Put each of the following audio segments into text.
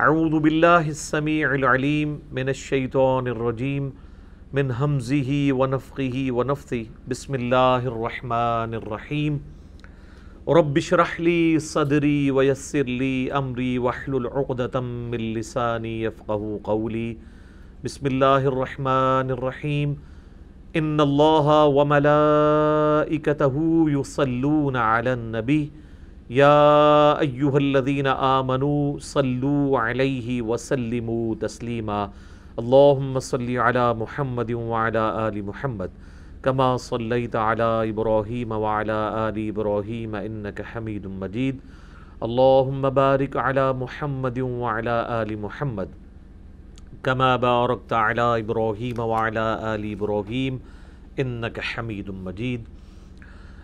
اعوذ باللہ السمیع العلیم من الشیطان الرجیم من حمزه ونفقه ونفثه بسم اللہ الرحمن الرحیم رب اشرح لی صدری ویسر لی امری واحلل عقدة من لسانی یفقه قولی بسم اللہ الرحمن الرحیم ان اللہ وملائکته یصلون علی النبی یا ایوہ الذین آمنوا صلو علیہ وسلموا تسلیما، اللہم صلی علی محمد وعلی آل محمد، کما صلیت علی ابراہیم وعلی آل ابراہیم انکا حمید مجید۔ اللہم بارک علی محمد وعلی آل محمد، کما بارکت علی ابراہیم وعلی آل ابراہیم انکا حمید مجید۔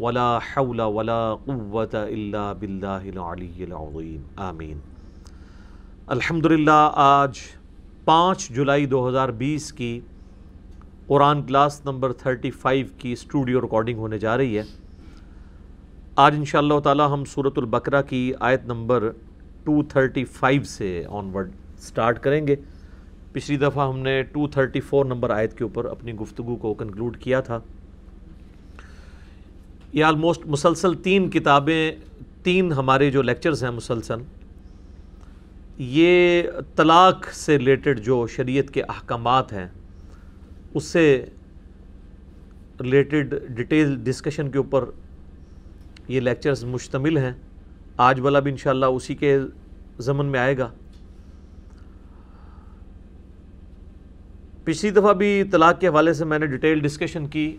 ولا حول ولا قوة الا باللہ العلی العظیم آمین. الحمدللہ، آج پانچ جولائی دو ہزار بیس کی Quran class number thirty five کی اسٹوڈیو ریکارڈنگ ہونے جا رہی ہے۔ آج انشاءاللہ اللہ تعالی ہم صورت البقرہ کی آیت نمبر ٹو تھرٹی فائیو سے آن ورڈ سٹارٹ کریں گے۔ پچھلی دفعہ ہم نے ٹو تھرٹی فور نمبر آیت کے اوپر اپنی گفتگو کو کنکلوڈ کیا تھا۔ یہ آلموسٹ مسلسل تین کتابیں، تین ہمارے جو لیکچرز ہیں مسلسل، یہ طلاق سے ریلیٹڈ جو شریعت کے احکامات ہیں، اس سے ریلیٹڈ ڈیٹیل ڈسکشن کے اوپر یہ لیکچرز مشتمل ہیں۔ آج والا بھی انشاءاللہ اسی کے ضمن میں آئے گا۔ پچھلی دفعہ بھی طلاق کے حوالے سے میں نے ڈیٹیل ڈسکشن کی۔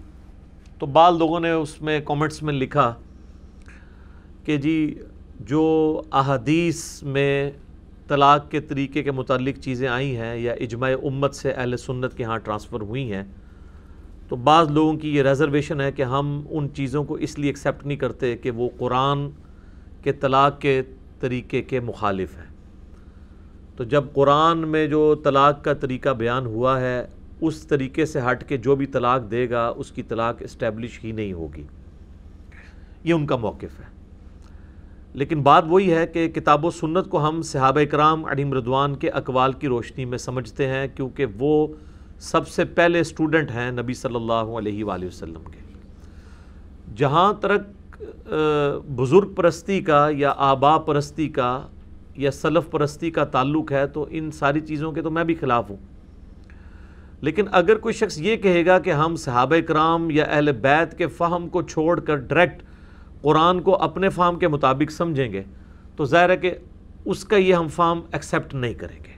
تو بعض لوگوں نے اس میں کومنٹس میں لکھا کہ جی جو احادیث میں طلاق کے طریقے کے متعلق چیزیں آئی ہیں یا اجماع امت سے اہل سنت کے ہاں ٹرانسفر ہوئی ہیں، تو بعض لوگوں کی یہ ریزرویشن ہے کہ ہم ان چیزوں کو اس لیے ایکسیپٹ نہیں کرتے کہ وہ قرآن کے طلاق کے طریقے کے مخالف ہیں۔ تو جب قرآن میں جو طلاق کا طریقہ بیان ہوا ہے اس طریقے سے ہٹ کے جو بھی طلاق دے گا، اس کی طلاق اسٹیبلش ہی نہیں ہوگی۔ یہ ان کا موقف ہے۔ لیکن بات وہی ہے کہ کتاب و سنت کو ہم صحابہ اکرام علیم ردوان کے اقوال کی روشنی میں سمجھتے ہیں، کیونکہ وہ سب سے پہلے اسٹوڈنٹ ہیں نبی صلی اللہ علیہ وآلہ وسلم کے۔ جہاں ترک بزرگ پرستی کا یا آبا پرستی کا یا سلف پرستی کا تعلق ہے، تو ان ساری چیزوں کے تو میں بھی خلاف ہوں۔ لیکن اگر کوئی شخص یہ کہے گا کہ ہم صحابہ کرام یا اہل بیت کے فہم کو چھوڑ کر ڈائریکٹ قرآن کو اپنے فہم کے مطابق سمجھیں گے، تو ظاہر ہے کہ اس کا یہ ہم فہم ایکسیپٹ نہیں کریں گے۔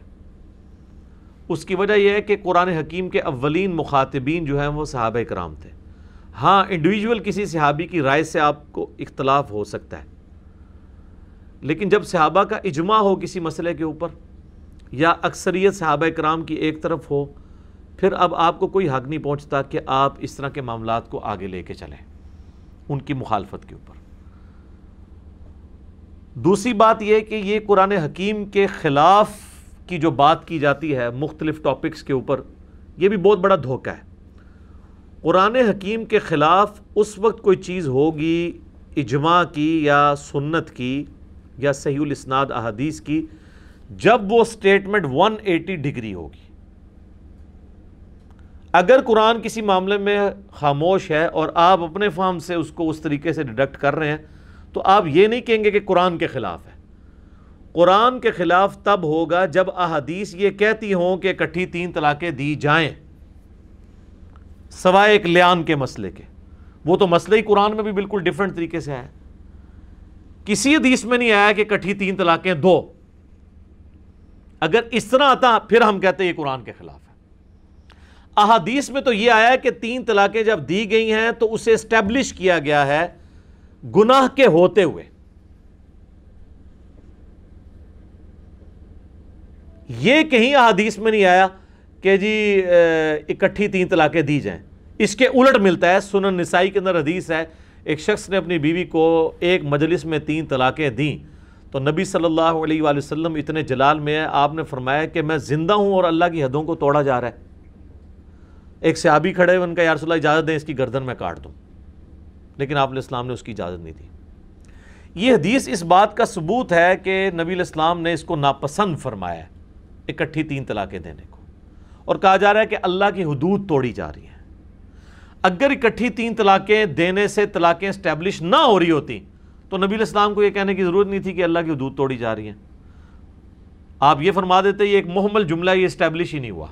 اس کی وجہ یہ ہے کہ قرآن حکیم کے اولین مخاطبین جو ہیں وہ صحابہ کرام تھے۔ ہاں انڈیویجول کسی صحابی کی رائے سے آپ کو اختلاف ہو سکتا ہے، لیکن جب صحابہ کا اجماع ہو کسی مسئلے کے اوپر یا اکثریت صحابہ کرام کی ایک طرف ہو پھر اب آپ کو کوئی حق نہیں پہنچتا کہ آپ اس طرح کے معاملات کو آگے لے کے چلیں ان کی مخالفت کے اوپر۔ دوسری بات یہ کہ یہ قرآن حکیم کے خلاف کی جو بات کی جاتی ہے مختلف ٹاپکس کے اوپر، یہ بھی بہت بڑا دھوکہ ہے۔ قرآن حکیم کے خلاف اس وقت کوئی چیز ہوگی اجماع کی یا سنت کی یا صحیح الاسناد احادیث کی، جب وہ سٹیٹمنٹ ون ایٹی ڈگری ہوگی۔ اگر قرآن کسی معاملے میں خاموش ہے اور آپ اپنے فارم سے اس کو اس طریقے سے ڈیڈکٹ کر رہے ہیں، تو آپ یہ نہیں کہیں گے کہ قرآن کے خلاف ہے۔ قرآن کے خلاف تب ہوگا جب احادیث یہ کہتی ہوں کہ کٹھی تین طلاقیں دی جائیں۔ سوائے ایک لیان کے مسئلے کے۔ وہ تو مسئلہ ہی قرآن میں بھی بالکل ڈیفرنٹ طریقے سے ہے کسی حدیث میں نہیں آیا کہ کٹھی تین طلاقیں دو۔ اگر اس طرح آتا، پھر ہم کہتے ہیں یہ قرآن کے خلاف ہے۔ احادیث میں تو یہ آیا کہ تین طلاقیں جب دی گئی ہیں تو اسے اسٹیبلش کیا گیا ہے گناہ کے ہوتے ہوئے۔ یہ کہیں احادیث میں نہیں آیا کہ جی اکٹھی تین طلاقیں دی جائیں۔ اس کے الٹ ملتا ہے۔ سنن نسائی کے اندر حدیث ہے، ایک شخص نے اپنی بیوی کو ایک مجلس میں تین طلاقیں دیں۔ تو نبی صلی اللہ علیہ وآلہ وسلم اتنے جلال میں ہے آپ نے فرمایا کہ میں زندہ ہوں اور اللہ کی حدوں کو توڑا جا رہا ہے۔ ایک صحابی کھڑے ہوئے، ان کا یارس اللہ اجازت دیں، اس کی گردن میں کاٹ دوں۔ لیکن آپ علیہ السلام نے اس کی اجازت نہیں دی۔ یہ حدیث اس بات کا ثبوت ہے کہ نبی علیہ السلام نے اس کو ناپسند فرمایا ہے، اکٹھی تین طلاقیں دینے کو۔ اور کہا جا رہا ہے کہ اللہ کی حدود توڑی جا رہی ہیں۔ اگر اکٹھی تین طلاقیں دینے سے طلاقیں اسٹیبلش نہ ہو رہی ہوتی، تو نبی علیہ السلام کو یہ کہنے کی ضرورت نہیں تھی کہ اللہ کی حدود توڑی جا رہی ہیں۔ آپ یہ فرما دیتے، یہ ایک محمل جملہ، یہ اسٹیبلش ہی نہیں ہوا۔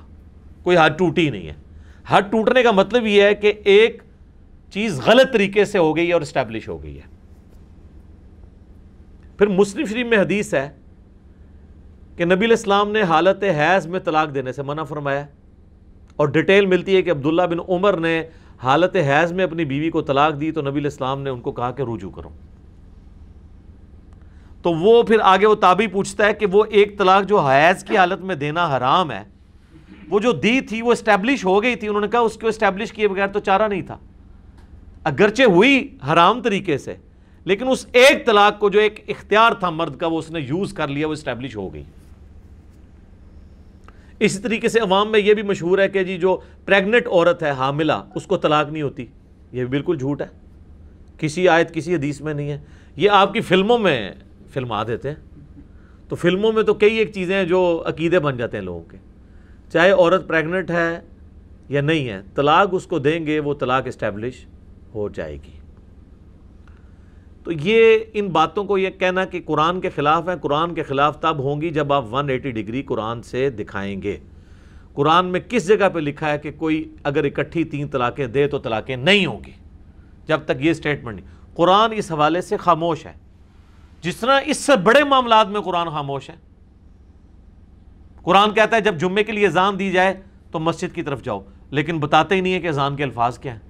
کوئی حد ٹوٹی ہی نہیں ہے۔ حد ٹوٹنے کا مطلب یہ ہے کہ ایک چیز غلط طریقے سے ہو گئی ہے اور اسٹیبلش ہو گئی ہے۔ پھر مسلم شریف میں حدیث ہے کہ نبی علیہ السلام نے حالت حیض میں طلاق دینے سے منع فرمایا اور ڈیٹیل ملتی ہے کہ عبداللہ بن عمر نے حالت حیض میں اپنی بیوی کو طلاق دی تو نبی علیہ السلام نے ان کو کہا کہ رجوع کرو۔ تو وہ پھر آگے وہ تابی پوچھتا ہے کہ وہ ایک طلاق جو حیض کی حالت میں دینا حرام ہے وہ جو دی تھی وہ اسٹیبلش ہو گئی تھی، انہوں نے کہا اس کو اسٹیبلش کیے بغیر تو چارہ نہیں تھا۔ اگرچہ ہوئی حرام طریقے سے، لیکن اس ایک طلاق کو جو ایک اختیار تھا مرد کا، وہ اس نے یوز کر لیا، وہ اسٹیبلش ہو گئی۔ اسی طریقے سے عوام میں یہ بھی مشہور ہے کہ جی جو پریگنٹ عورت ہے، حاملہ، اس کو طلاق نہیں ہوتی۔ یہ بھی بالکل جھوٹ ہے۔ کسی آیت، کسی حدیث میں نہیں ہے۔ یہ آپ کی فلموں میں فلما دیتے ہیں۔ تو فلموں میں تو کئی ایک چیزیں ہیں جو عقیدے بن جاتے ہیں لوگوں کے۔ چاہے عورت پریگنٹ ہے یا نہیں ہے، طلاق اس کو دیں گے، وہ طلاق اسٹیبلش ہو جائے گی۔ تو یہ ان باتوں کو یہ کہنا کہ قرآن کے خلاف ہے قرآن کے خلاف تب ہوں گی جب آپ ون ایٹی ڈگری قرآن سے دکھائیں گے۔ قرآن میں کس جگہ پہ لکھا ہے کہ کوئی اگر اکٹھی تین طلاقیں دے تو طلاقیں نہیں ہوں گی؟ جب تک یہ سٹیٹمنٹ نہیں۔ قرآن اس حوالے سے خاموش ہے۔ جس طرح اس سے بڑے معاملات میں قرآن خاموش ہے قرآن کہتا ہے جب جمعے کے لیے اذان دی جائے تو مسجد کی طرف جاؤ، لیکن بتاتے ہی نہیں ہے کہ اذان کے الفاظ کیا ہیں۔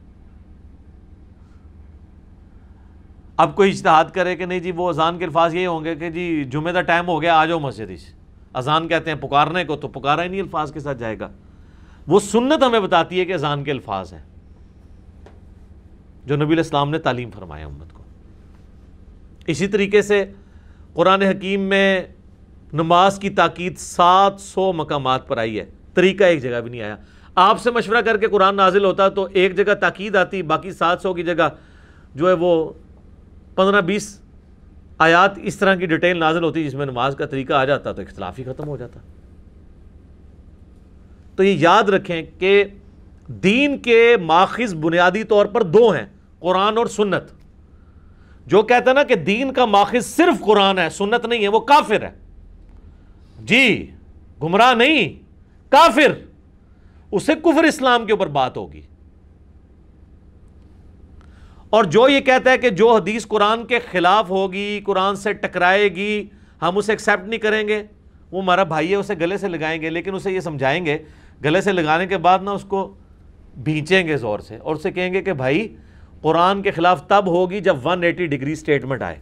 اب کوئی اجتہاد کرے کہ نہیں جی وہ اذان کے الفاظ یہ ہوں گے کہ جی جمعہ دا ٹائم ہو گیا، آ جاؤ مسجد اس۔ اذان کہتے ہیں پکارنے کو تو پکارا ہی نہیں الفاظ کے ساتھ جائے گا۔ وہ سنت ہمیں بتاتی ہے کہ اذان کے الفاظ ہیں۔ جو نبی الاسلام نے تعلیم فرمایا امت کو۔ اسی طریقے سے قرآن حکیم میں نماز کی تاکید سات سو مقامات پر آئی ہے۔ طریقہ ایک جگہ بھی نہیں آیا۔ آپ سے مشورہ کر کے قرآن نازل ہوتا تو ایک جگہ تاکید آتی، باقی سات سو کی جگہ جو ہے وہ پندرہ بیس آیات اس طرح کی ڈیٹیل نازل ہوتی جس میں نماز کا طریقہ آ جاتا تو اختلاف ہی ختم ہو جاتا۔ تو یہ یاد رکھیں کہ دین کے ماخذ بنیادی طور پر دو ہیں، قرآن اور سنت۔ جو کہتا ہے نا کہ دین کا ماخذ صرف قرآن ہے، سنت نہیں ہے، وہ کافر ہے۔ جی گمراہ نہیں، کافر۔ اسے کفر اسلام کے اوپر بات ہوگی۔ اور جو یہ کہتا ہے کہ جو حدیث قرآن کے خلاف ہوگی، قرآن سے ٹکرائے گی، ہم اسے ایکسیپٹ نہیں کریں گے۔ وہ ہمارا بھائی ہے، اسے گلے سے لگائیں گے، لیکن اسے یہ سمجھائیں گے۔ گلے سے لگانے کے بعد نہ اس کو بھینچیں گے زور سے اور اسے کہیں گے کہ بھائی، قرآن کے خلاف تب ہوگی جب ون ایٹی ڈگری اسٹیٹمنٹ آئے۔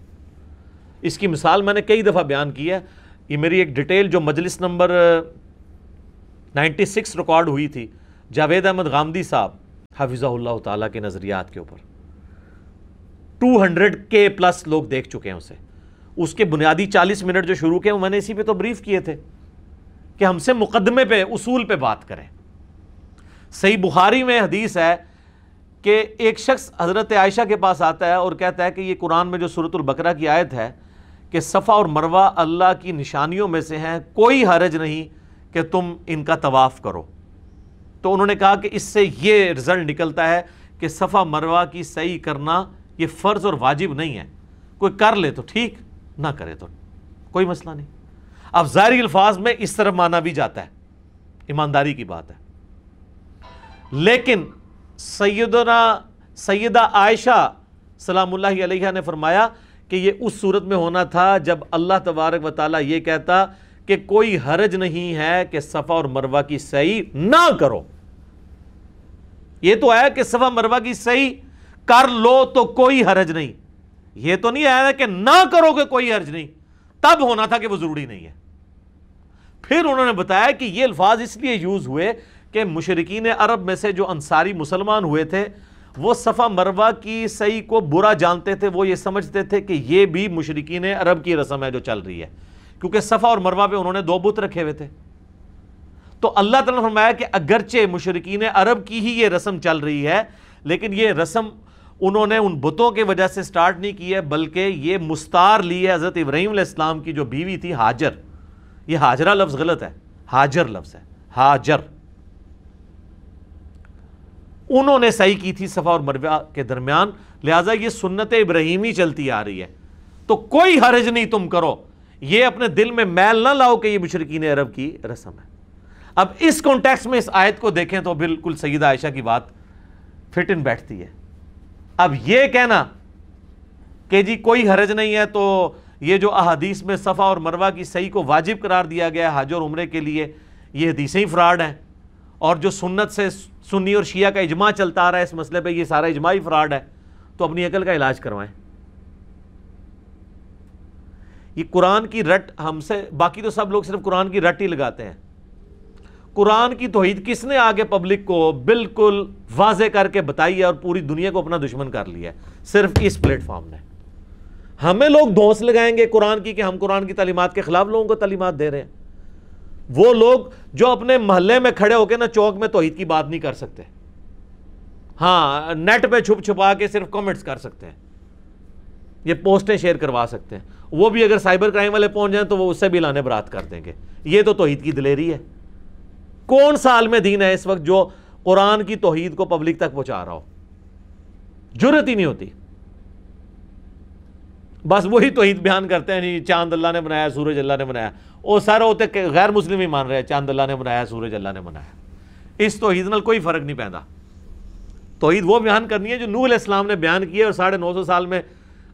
اس کی مثال میں نے کئی دفعہ بیان کی ہے۔ یہ میری ایک ڈیٹیل جو مجلس نمبر نائنٹی سکس ریکارڈ ہوئی تھی، جاوید احمد غامدی صاحب حافظہ اللہ تعالیٰ کے نظریات کے اوپر۔ ٹو ہنڈریڈ کے پلس لوگ دیکھ چکے ہیں اسے۔ اس کے بنیادی چالیس منٹ جو شروع کیا میں نے اسی پہ تو بریف کیے تھے کہ ہم سے مقدمے پہ، اصول پہ بات کریں۔ صحیح بخاری میں حدیث ہے کہ ایک شخص حضرت عائشہ کے پاس آتا ہے اور کہتا ہے کہ یہ قرآن میں جو صورت البقرہ کی آیت ہے کہ صفا اور مروہ اللہ کی نشانیوں میں سے ہیں، کوئی حرج نہیں کہ تم ان کا طواف کرو۔ تو انہوں نے کہا کہ اس سے یہ رزلٹ نکلتا ہے کہ صفا مروہ کی صحیح کرنا یہ فرض اور واجب نہیں ہے۔ کوئی کر لے تو ٹھیک، نہ کرے تو کوئی مسئلہ نہیں۔ اب ظاہری الفاظ میں اس طرح مانا بھی جاتا ہے۔ ایمانداری کی بات ہے۔ لیکن سیدنا، سیدہ عائشہ سلام اللہ علیہ نے فرمایا کہ یہ اس صورت میں ہونا تھا جب اللہ تبارک و تعالیٰ یہ کہتا کہ کوئی حرج نہیں ہے کہ صفا اور مروہ کی صحیح نہ کرو۔ یہ تو ہے کہ صفا مروہ کی صحیح کر لو تو کوئی حرج نہیں۔ یہ تو نہیں آیا کہ نہ کرو کہ کوئی حرج نہیں۔ تب ہونا تھا کہ وہ ضروری نہیں ہے۔ پھر انہوں نے بتایا کہ یہ الفاظ اس لیے یوز ہوئے کہ مشرقین عرب میں سے جو انصاری مسلمان ہوئے تھے وہ صفا مروہ کی صحیح کو برا جانتے تھے، وہ یہ سمجھتے تھے کہ یہ بھی مشرقین عرب کی رسم ہے جو چل رہی ہے۔ کیونکہ صفا اور مروہ پہ انہوں نے دو بت رکھے ہوئے تھے۔ تو اللہ تعالیٰ نے فرمایا کہ اگرچہ مشرقین عرب کی ہی یہ رسم چل رہی ہے، لیکن یہ رسم انہوں نے ان بتوں کے وجہ سے سٹارٹ نہیں کی ہے، بلکہ یہ مستار لی ہے حضرت ابراہیم علیہ السلام کی جو بیوی تھی، حاجر۔ یہ حاجرہ لفظ غلط ہے۔ حاجر لفظ ہے۔ حاجر۔ انہوں نے صحیح کی تھی صفا اور مروہ کے درمیان، لہٰذا یہ سنت ابراہیمی چلتی آ رہی ہے۔ تو کوئی حرج نہیں تم کرو۔ یہ اپنے دل میں میل نہ لاؤ کہ یہ مشرقین عرب کی رسم ہے۔ اب اس کانٹیکس میں اس آیت کو دیکھیں تو بالکل سیدہ عائشہ کی بات فٹ ان بیٹھتی ہے۔ اب یہ کہنا کہ جی کوئی حرج نہیں ہے تو یہ جو احادیث میں صفا اور مروہ کی صحیح کو واجب قرار دیا گیا ہے حج اور عمرے کے لیے، یہ حدیثیں ہی فراڈ ہیں۔ اور جو سنت سے سنی اور شیعہ کا اجماع چلتا آ رہا ہے، اس مسئلے پہ یہ سارا اجماع ہی فراڈ ہے۔ تو اپنی عقل کا علاج کروائیں۔ یہ قرآن کی رٹ ہم سے، باقی تو سب لوگ صرف قرآن کی رٹ ہی لگاتے ہیں۔ قرآن کی توحید کس نے آگے پبلک کو بالکل واضح کر کے بتائی ہے اور پوری دنیا کو اپنا دشمن کر لیا ہے؟ صرف اس پلیٹ فارم نے۔ ہمیں لوگ دھوس لگائیں گے قرآن کی کہ ہم قرآن کی تعلیمات کے خلاف لوگوں کو تعلیمات دے رہے ہیں۔ وہ لوگ جو اپنے محلے میں کھڑے ہو کے نا چوک میں توحید کی بات نہیں کر سکتے۔ ہاں نیٹ پہ چھپ چھپا کے صرف کامنٹس کر سکتے ہیں۔ یہ پوسٹیں شیئر کروا سکتے ہیں۔ وہ بھی اگر سائبر کرائم والے پہنچ جائیں تو وہ اس سے بھی لانے برات کر دیں گے۔ یہ تو توحید کی دلیری ہے۔ کون سا عالم دین ہے اس وقت جو قرآن کی توحید کو پبلک تک پہنچا رہا ہو؟ جرت ہی نہیں ہوتی۔ بس وہی توحید بیان کرتے ہیں، نہیں، چاند اللہ نے بنایا، سورج اللہ نے بنایا۔ وہ سارے ہوتے غیر مسلم ہی مان رہے ہیں، چاند اللہ نے بنایا، سورج اللہ نے بنایا۔ اس توحید نال کوئی فرق نہیں پیدا۔ توحید وہ بیان کرنی ہے جو نوح علیہ السلام نے بیان کیا اور ساڑھے نو سو سال میں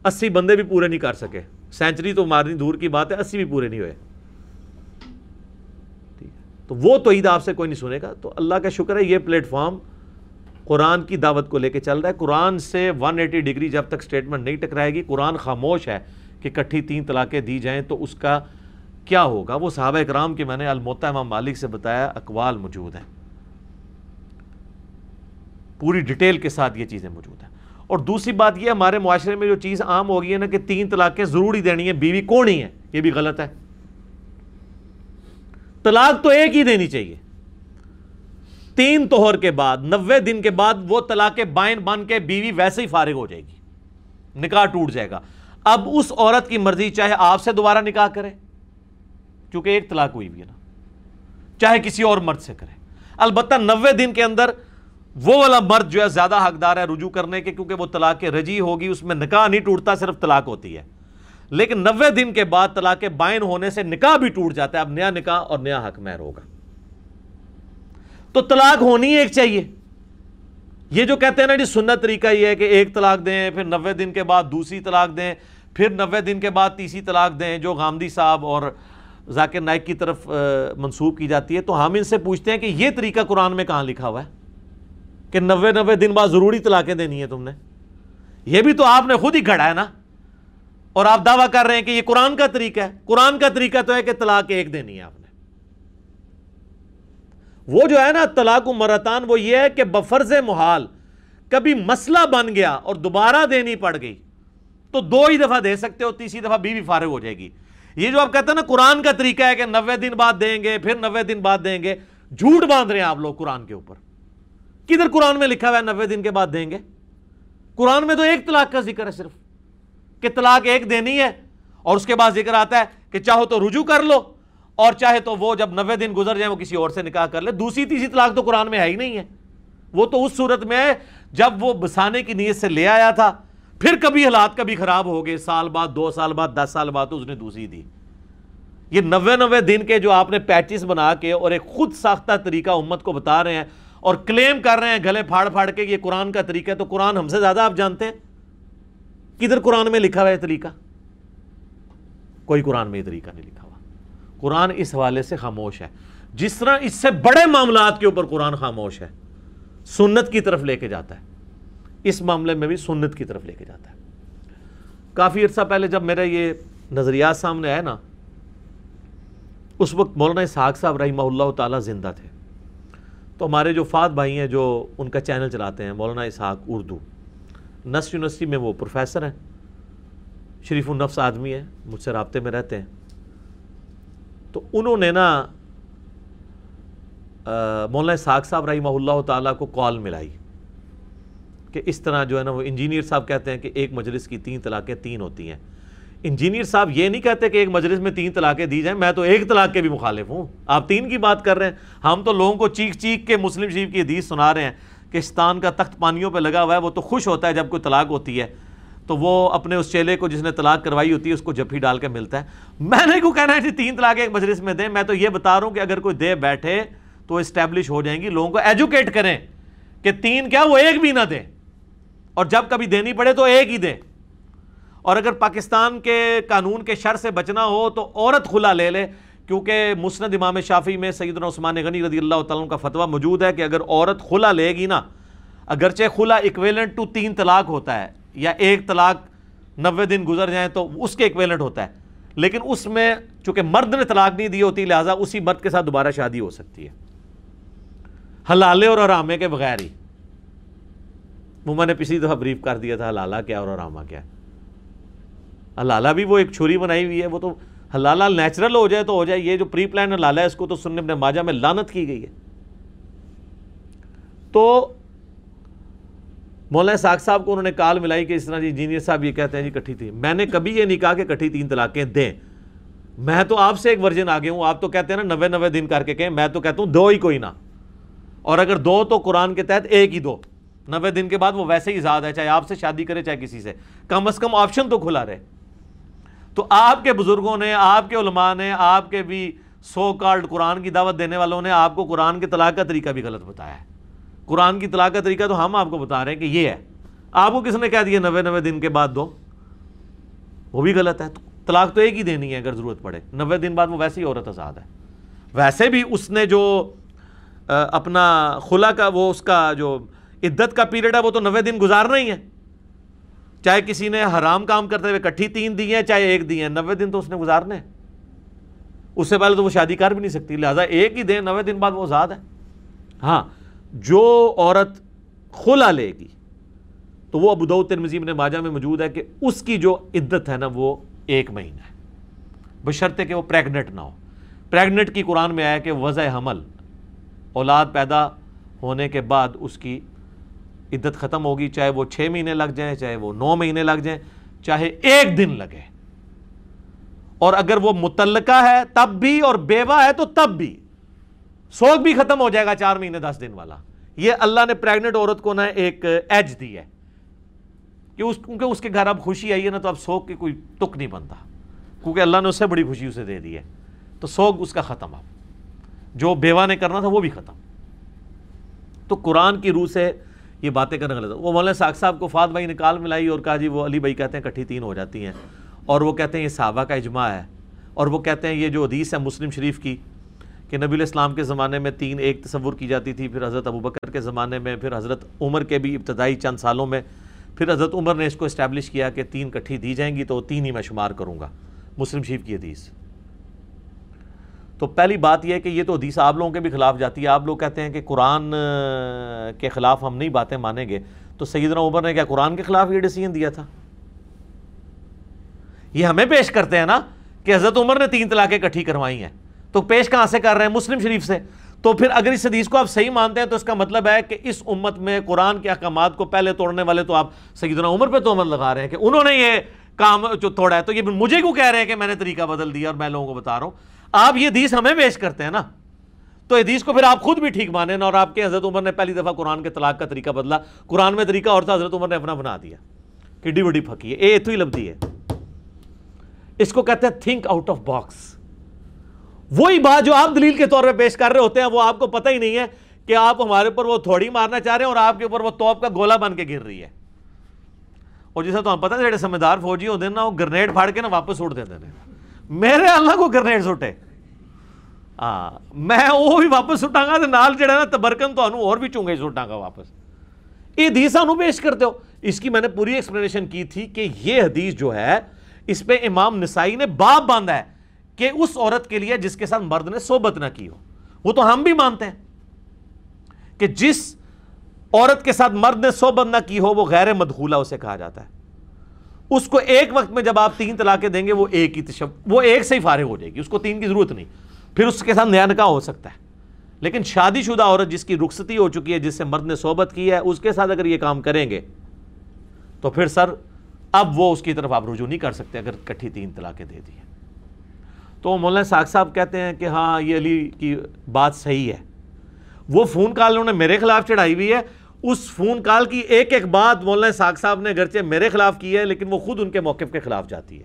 اسی بندے بھی پورے نہیں کر سکے۔ سینچری تو مارنی دور کی بات ہے، اسی بھی پورے نہیں ہوئے۔ تو وہ توحید آپ سے کوئی نہیں سنے گا۔ تو اللہ کا شکر ہے، یہ پلیٹ فارم قرآن کی دعوت کو لے کے چل رہا ہے۔ قرآن سے ون ایٹی ڈگری جب تک سٹیٹمنٹ نہیں ٹکرائے گی، قرآن خاموش ہے کہ کٹھی تین طلاقیں دی جائیں تو اس کا کیا ہوگا؟ وہ صحابہ اکرام کے میں نے الموتا امام مالک سے بتایا اقوال موجود ہیں۔ پوری ڈیٹیل کے ساتھ یہ چیزیں موجود ہیں۔ اور دوسری بات یہ ہمارے معاشرے میں جو چیز عام ہو گئی ہے نا کہ تین طلاقیں ضروری دینی ہیں، بیوی کون ہی ہے؟ یہ بھی غلط ہے۔ طلاق تو ایک ہی دینی چاہیے۔ تین توہر کے بعد، نوے دن کے بعد وہ طلاق بائن بن کے بیوی ویسے ہی فارغ ہو جائے گی۔ نکاح ٹوٹ جائے گا۔ اب اس عورت کی مرضی چاہے آپ سے دوبارہ نکاح کرے، کیونکہ ایک طلاق ہوئی بھی ہے نا۔ چاہے کسی اور مرد سے کرے۔ البتہ نوے دن کے اندر وہ والا مرد جو ہے زیادہ حقدار ہے رجوع کرنے کے، کیونکہ وہ طلاق رجی ہوگی، اس میں نکاح نہیں ٹوٹتا، صرف طلاق ہوتی ہے۔ لیکن نوے دن کے بعد طلاق بائن ہونے سے نکاح بھی ٹوٹ جاتا ہے، اب نیا نکاح اور نیا حق مہر ہوگا۔ تو طلاق ہونی ایک چاہیے۔ یہ جو کہتے ہیں نا جی سنت طریقہ یہ ہے کہ ایک طلاق دیں، پھر نوے دن کے بعد دوسری طلاق دیں، پھر نوے دن کے بعد تیسری طلاق دیں، جو غامدی صاحب اور ذاکر نائک کی طرف منسوب کی جاتی ہے۔ تو ہم ان سے پوچھتے ہیں کہ یہ طریقہ قرآن میں کہاں لکھا ہوا ہے؟ کہ نوے نوے دن بعد ضروری طلاقیں دینی ہے تم نے۔ یہ بھی تو آپ نے خود ہی گھڑا ہے نا۔ اور آپ دعویٰ کر رہے ہیں کہ یہ قرآن کا طریقہ ہے۔ قرآن کا طریقہ تو ہے کہ طلاق ایک دینی ہے آپ نے۔ وہ جو ہے نا طلاق مرتان، وہ یہ ہے کہ بفرز محال کبھی مسئلہ بن گیا اور دوبارہ دینی پڑ گئی، تو دو ہی دفعہ دے سکتے ہو، تیسری دفعہ بیوی فارغ ہو جائے گی۔ یہ جو آپ کہتے ہیں نا، قرآن کا طریقہ ہے کہ نوے دن بعد دیں گے، پھر نوے دن بعد دیں گے، جھوٹ باندھ رہے ہیں آپ لوگ قرآن کے اوپر۔ کدھر قرآن میں لکھا ہوا ہے نوے دن کے بعد دیں گے؟ قرآن میں تو ایک طلاق کا ذکر ہے صرف کہ طلاق ایک دینی ہے اور اس کے بعد ذکر آتا ہے کہ چاہو تو رجوع کر لو۔ اور چاہے تو وہ جب نوے دن گزر جائیں وہ کسی اور سے نکاح کر لے۔ دوسری تیسری طلاق تو قرآن میں ہے ہی نہیں ہے۔ وہ تو اس صورت میں ہے جب وہ بسانے کی نیت سے لے آیا تھا، پھر کبھی حالات کبھی خراب ہو گئے۔ سال بعد، دو سال بعد، دس سال بعد تو اس نے دوسری دی۔ یہ نوے نوے دن کے جو آپ نے پیچز بنا کے اور ایک خود ساختہ طریقہ امت کو بتا رہے ہیں اور کلیم کر رہے ہیں گلے پھاڑ پھاڑ کے، یہ قرآن کا طریقہ ہے تو قرآن ہم سے زیادہ آپ جانتے ہیں؟ کدھر قرآن میں لکھا ہوا ہے طریقہ؟ کوئی قرآن میں یہ طریقہ نہیں لکھا۔ قرآن اس حوالے سے خاموش ہے۔ جس طرح اس سے بڑے معاملات کے اوپر قرآن خاموش ہے، سنت کی طرف لے کے جاتا ہے۔ اس معاملے میں بھی سنت کی طرف لے کے جاتا ہے۔ کافی عرصہ پہلے جب میرا یہ نظریات سامنے آیا نا، اس وقت مولانا اسحاق صاحب رحمہ اللہ تعالیٰ زندہ تھے۔ تو ہمارے جو فات بھائی ہیں جو ان کا چینل چلاتے ہیں، مولانا اسحاق اردو نس یونیورسٹی میں وہ پروفیسر ہیں۔ شریف النفس آدمی ہیں، مجھ سے رابطے میں رہتے ہیں۔ تو انہوں نے نا مولانا اسحاق صاحب رحمہ اللہ تعالیٰ کو کال ملائی کہ اس طرح جو ہے نا، وہ انجینئر صاحب کہتے ہیں کہ ایک مجلس کی تین طلاقیں تین ہوتی ہیں۔ انجینئر صاحب یہ نہیں کہتے کہ ایک مجلس میں تین طلاقیں دی جائیں، میں تو ایک طلاق کے بھی مخالف ہوں۔ آپ تین کی بات کر رہے ہیں۔ ہم تو لوگوں کو چیخ چیخ کے مسلم شریف کی حدیث سنا رہے ہیں کہ استان کا تخت پانیوں پہ لگا ہوا ہے، وہ تو خوش ہوتا ہے جب کوئی طلاق ہوتی ہے۔ تو وہ اپنے اس چیلے کو جس نے طلاق کروائی ہوتی ہے، اس کو جفی ڈال کے ملتا ہے۔ میں نے کو کہنا ہے کہ تین طلاق ایک مجلس میں دیں۔ میں تو یہ بتا رہا ہوں کہ اگر کوئی دے بیٹھے تو اسٹیبلش ہو جائیں گی۔ لوگوں کو ایجوکیٹ کریں کہ تین کیا، وہ ایک بھی نہ دیں۔ اور جب کبھی دینی پڑے تو ایک ہی دیں۔ اور اگر پاکستان کے قانون کے شر سے بچنا ہو تو عورت کھلا لے لے۔ کیونکہ مسند امام شافی میں سیدنا عثمان غنی رضی اللہ تعالیٰ کا فتویٰ موجود ہے کہ اگر عورت کھلا لے گی نا، اگرچہ کھلا اکویلنٹ ٹو تین طلاق ہوتا ہے۔ یا ایک طلاق نوے دن گزر جائیں تو اس کے اکویلنٹ ہوتا ہے۔ لیکن اس میں چونکہ مرد نے طلاق نہیں دی ہوتی، لہٰذا اسی مرد کے ساتھ دوبارہ شادی ہو سکتی ہے۔ حلالے اور آرامے کے بغیر ہی۔ مما نے پچھلی دفعہ بریف کر دیا تھا، حلالہ کیا اور آرامہ کیا۔ حلالہ بھی وہ ایک چھری بنائی ہوئی ہے، وہ تو حلالہ نیچرل ہو جائے تو ہو جائے۔ یہ جو پری پلان حلالہ ہے، اس کو تو سننے اپنے ماجہ میں لانت کی گئی ہے۔ تو مولانا ساک صاحب کو انہوں نے کال ملائی کہ اس طرح جی انجینئر صاحب یہ کہتے ہیں جی کٹھی تھی میں نے کبھی یہ نہیں کہا کہ کٹھی تین طلاقیں دیں۔ میں تو آپ سے ایک ورژن آگے ہوں۔ آپ تو کہتے ہیں نا نوے نوے دن کر کے کہیں۔ میں تو کہتا ہوں دو ہی کوئی نہ۔ اور اگر دو تو قرآن کے تحت ایک ہی دو۔ نوے دن کے بعد وہ ویسے ہی زاد ہے، چاہے آپ سے شادی کرے، چاہے کسی سے۔ کم از کم آپشن تو کھلا رہے۔ تو آپ کے بزرگوں نے، آپ کے علماء نے، آپ کے بھی سو کارڈ قرآن کی دعوت دینے والوں نے، آپ کو قرآن کے طلاق کا طریقہ بھی غلط بتایا ہے۔ قرآن کی طلاق کا طریقہ تو ہم آپ کو بتا رہے ہیں کہ یہ ہے۔ آپ کو کس نے کہہ دیا نوے نوے دن کے بعد دو؟ وہ بھی غلط ہے۔ طلاق تو ایک ہی دینی ہے اگر ضرورت پڑے۔ نوے دن بعد وہ ویسے ہی عورت آزاد ہے۔ ویسے بھی اس نے جو اپنا خلا کا، وہ اس کا جو عدت کا پیریڈ ہے، وہ تو نوے دن گزارنا ہی ہے۔ چاہے کسی نے حرام کام کرتے ہوئے کٹھی تین دی ہیں، چاہے ایک دی ہیں، نوے دن تو اس نے گزارنے اس سے پہلے تو وہ شادی کر بھی نہیں سکتی، لہٰذا ایک ہی دیں نوے دن بعد وہ آزاد ہے۔ ہاں جو عورت خلا لے گی، تو وہ ابو ترمزی نے ماجہ میں موجود ہے کہ اس کی جو عدت ہے نا وہ ایک مہینہ ہے۔ بشرطے کہ وہ پریگنٹ نہ ہو۔ پریگنٹ کی قرآن میں آیا کہ وضع حمل، اولاد پیدا ہونے کے بعد اس کی عدت ختم ہوگی، چاہے وہ چھ مہینے لگ جائیں، چاہے وہ نو مہینے لگ جائیں، چاہے ایک دن لگے۔ اور اگر وہ متعلقہ ہے تب بھی اور بیوہ ہے تو تب بھی۔ سوگ بھی ختم ہو جائے گا چار مہینے، دس دن والا۔ یہ اللہ نے پریگنٹ عورت کو نا ایک ایج دی ہے۔ کہ اس کیونکہ اس کے گھر اب خوشی آئی ہے نا، تو اب سوگ کی کوئی تک نہیں بنتا۔ کیونکہ اللہ نے اس سے بڑی خوشی اسے دے دی ہے۔ تو سوگ اس کا ختم اب۔ جو بیوہ نے کرنا تھا، وہ بھی ختم۔ تو قرآن کی روح سے یہ باتیں کرنا غلط وہ مولانا ساک صاحب کو فات بھائی نے کال ملائی اور کہا جی وہ علی بھائی کہتے ہیں، کٹھی تین ہو جاتی ہیں۔ اور وہ کہتے ہیں، یہ صحابہ کا اجماع ہے۔ اور وہ کہتے ہیں، یہ جو حدیث ہے مسلم شریف کی کہ نبی الاسلام کے زمانے میں تین ایک تصور کی جاتی تھی، پھر حضرت ابوبکر کے زمانے میں، پھر حضرت عمر کے بھی ابتدائی چند سالوں میں، پھر حضرت عمر نے اس کو اسٹیبلش کیا کہ تین کٹھی دی جائیں گی تو تین ہی میں شمار کروں گا۔ مسلم شریف کی حدیث۔ تو پہلی بات یہ ہے کہ یہ تو حدیث آپ لوگوں کے بھی خلاف جاتی ہے۔ آپ لوگ کہتے ہیں کہ قرآن کے خلاف ہم نہیں باتیں مانیں گے۔ تو سیدنا عمر نے کیا قرآن کے خلاف یہ ڈیسیجن دیا تھا؟ یہ ہمیں پیش کرتے ہیں نا کہ حضرت عمر نے تین طلاقیں کٹھی کروائی ہیں۔ تو پیش کہاں سے کر رہے ہیں؟ مسلم شریف سے۔ تو پھر اگر اس حدیث کو آپ صحیح مانتے ہیں تو اس کا مطلب ہے کہ اس امت میں قرآن کے احکامات کو پہلے توڑنے والے تو آپ سیدنا عمر پہ تو عمل لگا رہے ہیں کہ انہوں نے یہ کام جو توڑا ہے۔ تو یہ مجھے کیوں کہہ رہے ہیں کہ میں نے طریقہ بدل دیا اور میں لوگوں کو بتا رہا ہوں؟ آپ یہ حدیث ہمیں پیش کرتے ہیں نا۔ تو حدیث کو پھر آپ خود بھی ٹھیک مانیں اور آپ کے حضرت عمر نے پہلی دفعہ قرآن کے طلاق کا طریقہ بدلا۔ قرآن میں طریقہ اور تھا، حضرت عمر نے اپنا بنا دیا۔ کڈی وڈی پھکی ہے، اے تو ہی لبدی ہے۔ اس کو کہتے ہیں تھنک آؤٹ آف باکس وہی بات جو آپ دلیل کے طور پہ پیش کر رہے ہوتے ہیں، وہ آپ کو پتہ ہی نہیں ہے کہ آپ ہمارے اوپر وہ تھوڑی مارنا چاہ رہے ہیں اور آپ کے اوپر وہ توپ کا گولا بن کے گر رہی ہے۔ اور جیسا تو ہم پتہ جڑے سمجھدار فوجی ہوتے ہیں نا، وہ گرنیڈ پھاڑ کے نا واپس اٹھ دیتے ہیں میرے اللہ کو گرنیڈ سٹے۔ ہاں میں وہ بھی واپس سٹاں گا نال جڑا نا تبرکن تو اور بھی چونگے سٹاں گا واپس۔ یہ حدیث انہوں پیش کرتے ہو۔ اس کی میں نے پوری ایکسپلینیشن کی تھی کہ یہ حدیث جو ہے، اس پہ امام نسائی نے باب باندھا ہے۔ کہ اس عورت کے لیے جس کے ساتھ مرد نے صحبت نہ کی ہو۔ وہ تو ہم بھی مانتے ہیں کہ جس عورت کے ساتھ مرد نے صحبت نہ کی ہو، وہ غیر مدخولہ اسے کہا جاتا ہے۔ اس کو ایک وقت میں جب آپ تین طلاقیں دیں گے، وہ ایک ہی تشب، وہ ایک سے ہی فارغ ہو جائے گی، اس کو تین کی ضرورت نہیں۔ پھر اس کے ساتھ نیا نکاح ہو سکتا ہے۔ لیکن شادی شدہ عورت جس کی رخصتی ہو چکی ہے، جس سے مرد نے صحبت کی ہے، اس کے ساتھ اگر یہ کام کریں گے، تو پھر سر، اب وہ اس کی طرف آپ رجوع نہیں کر سکتے اگر کٹھی تین طلاقیں دے دی تو مولانا ساک صاحب کہتے ہیں کہ ہاں یہ علی کی بات صحیح ہے۔ وہ فون کال انہوں نے میرے خلاف چڑھائی ہوئی ہے۔ اس فون کال کی ایک ایک بات مولانا ساک صاحب نے گرچہ میرے خلاف کی ہے، لیکن وہ خود ان کے موقف کے خلاف جاتی ہے۔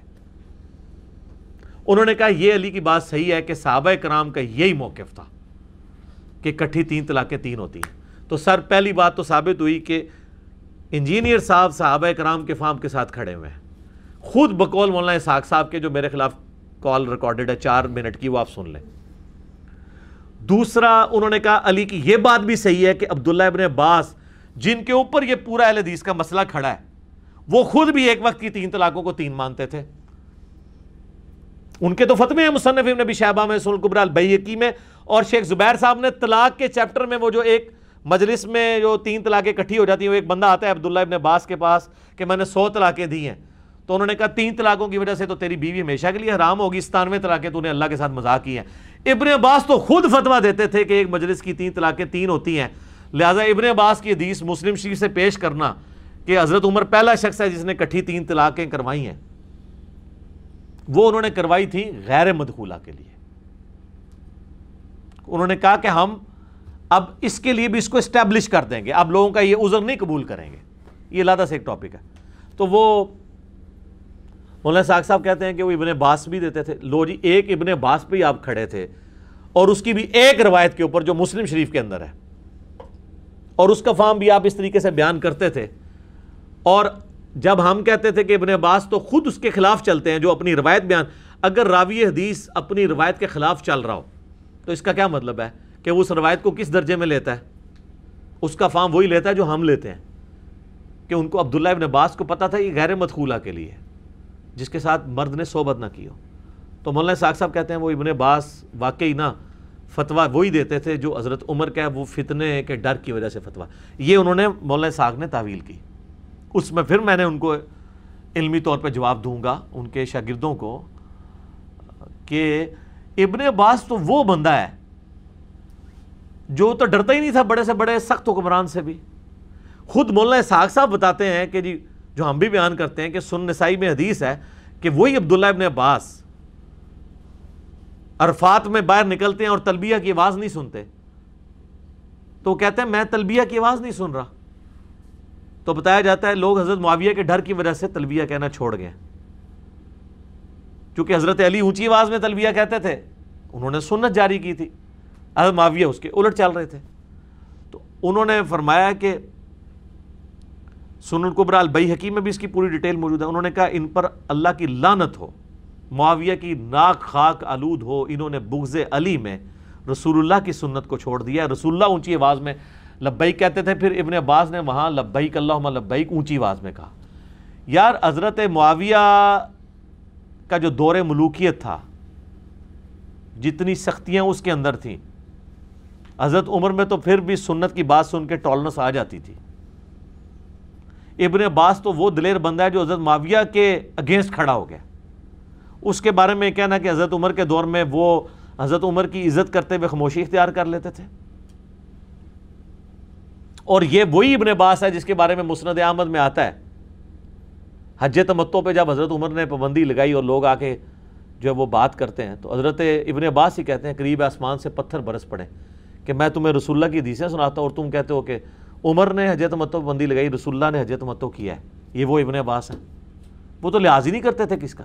انہوں نے کہا، یہ علی کی بات صحیح ہے کہ صحابہ کرام کا یہی موقف تھا کہ کٹھی تین طلاقیں تین ہوتی ہیں۔ تو سر، پہلی بات تو ثابت ہوئی کہ انجینئر صاحب صحابہ کرام کے فارم کے ساتھ کھڑے ہوئے ہیں۔ خود بقول مولانا اسحاق صاحب کے جو میرے خلاف کال ریکارڈڈ ہے، چار منٹ کی، وہ آپ سن لیں۔ دوسرا، انہوں نے کہا، علی کی یہ بات بھی صحیح ہے کہ عبداللہ ابن عباس، جن کے اوپر یہ پورا اہل حدیث کا مسئلہ کھڑا ہے، وہ خود بھی ایک وقت کی تین طلاقوں کو تین مانتے تھے۔ ان کے تو فتوے ہیں، مصنف ابن نبی شہبہ میں سن القبرہ البیقی میں، اور شیخ زبیر صاحب نے طلاق کے چیپٹر میں وہ جو ایک مجلس میں جو تین طلاقیں کٹھی ہو جاتی ہیں، وہ ایک بندہ آتا ہے عبداللہ ابن عباس کے پاس کہ میں نے سو طلاقیں دی ہیں۔ تو انہوں نے کہا تین طلاقوں کی وجہ سے تو تیری بیوی ہمیشہ کے لیے حرام ہوگی ستانوے طلاقیں تو نے اللہ کے ساتھ مذاق کی ہیں۔ ابن عباس تو خود فتویٰ دیتے تھے کہ ایک مجلس کی تین طلاقیں تین ہوتی ہیں۔ لہٰذا ابن عباس کی حدیث مسلم شریف سے پیش کرنا کہ حضرت عمر پہلا شخص ہے جس نے کٹھی تین طلاقیں کروائی ہیں۔ وہ انہوں نے کروائی تھی غیر مدخولہ کے لیے۔ انہوں نے کہا کہ ہم اب اس کے لیے بھی اس کو اسٹیبلش کر دیں گے۔ اب لوگوں کا یہ عذر نہیں قبول کریں گے۔ یہ لادہ سے ایک ٹاپک ہے۔ تو وہ مولانا ساک صاحب کہتے ہیں کہ وہ ابن باس بھی دیتے تھے۔ لو جی ایک ابن باس پہ ہی آپ کھڑے تھے۔ اور اس کی بھی ایک روایت کے اوپر جو مسلم شریف کے اندر ہے۔ اور اس کا فارم بھی آپ اس طریقے سے بیان کرتے تھے۔ اور جب ہم کہتے تھے کہ ابن عباس تو خود اس کے خلاف چلتے ہیں جو اپنی روایت بیان۔ اگر راوی حدیث اپنی روایت کے خلاف چل رہا ہو، تو اس کا کیا مطلب ہے؟ کہ وہ اس روایت کو کس درجے میں لیتا ہے؟ اس کا فارم وہی لیتا ہے جو ہم لیتے ہیں۔ کہ ان کو عبداللہ ابن عباس کو پتا تھا یہ غیر مدخولہ کے لیے۔ جس کے ساتھ مرد نے صحبت نہ کی ہو۔ تو مولانا ساک صاحب کہتے ہیں وہ ابن عباس واقعی نہ فتویٰ وہی دیتے تھے جو حضرت عمر کا ہے وہ فتنے کے ڈر کی وجہ سے فتویٰ۔ یہ انہوں نے مولانا ساک نے تعویل کی۔ اس میں پھر میں نے ان کو علمی طور پہ جواب دوں گا ان کے شاگردوں کو کہ ابن عباس تو وہ بندہ ہے جو تو ڈرتا ہی نہیں تھا بڑے سے بڑے، سخت حکمران سے بھی۔ خود مولانا ساگ صاحب بتاتے ہیں کہ جی جو ہم بھی بیان کرتے ہیں کہ سن نسائی میں حدیث ہے کہ وہی عبداللہ ابن عباس عرفات میں باہر نکلتے ہیں اور تلبیہ کی آواز نہیں سنتے۔ تو وہ کہتے ہیں، میں تلبیہ کی آواز نہیں سن رہا۔ تو بتایا جاتا ہے، لوگ حضرت معاویہ کے ڈر کی وجہ سے تلبیہ کہنا چھوڑ گئے۔ چونکہ حضرت علی اونچی آواز میں تلبیہ کہتے تھے، انہوں نے سنت جاری کی تھی۔ حضرت معاویہ اس کے الٹ چل رہے تھے۔ تو انہوں نے فرمایا کہ سن القبرا البئی حکیم میں بھی اس کی پوری ڈیٹیل موجود ہے۔ انہوں نے کہا، ان پر اللہ کی لانت ہو، معاویہ کی ناک خاک آلود ہو، انہوں نے بغض علی میں رسول اللہ کی سنت کو چھوڑ دیا رسول اللہ اونچی آواز میں لبیک کہتے تھے، پھر ابن عباس نے وہاں لبیک اللہ لبیک اونچی آواز میں کہا۔ یار، حضرت معاویہ کا جو دور ملوکیت تھا، جتنی سختیاں اس کے اندر تھیں، حضرت عمر میں تو پھر بھی سنت کی بات سن کے ٹولنس آ جاتی تھی۔ ابن عباس تو وہ دلیر بندہ ہے جو حضرت معاویہ کے اگینسٹ کھڑا ہو گیا۔ اس کے بارے میں کہنا کہ حضرت عمر کے دور میں وہ حضرت عمر کی عزت کرتے ہوئے خاموشی اختیار کر لیتے تھے۔ اور یہ وہی ابن باس ہے جس کے بارے میں مسند احمد میں آتا ہے۔ حج تمتوں پہ جب حضرت عمر نے پابندی لگائی اور لوگ آ کے جو وہ بات کرتے ہیں، تو حضرت ابن عباس ہی کہتے ہیں، قریب آسمان سے پتھر برس پڑے کہ میں تمہیں رسول اللہ کی حدیثیں سناتا ہوں اور تم کہتے ہو کہ عمر نے حج تمتو پابندی لگائی، رسول اللہ نے حج تمتو کیا ہے۔ یہ وہ ابن عباس ہیں۔ وہ تو لحاظ ہی نہیں کرتے تھے کس کا۔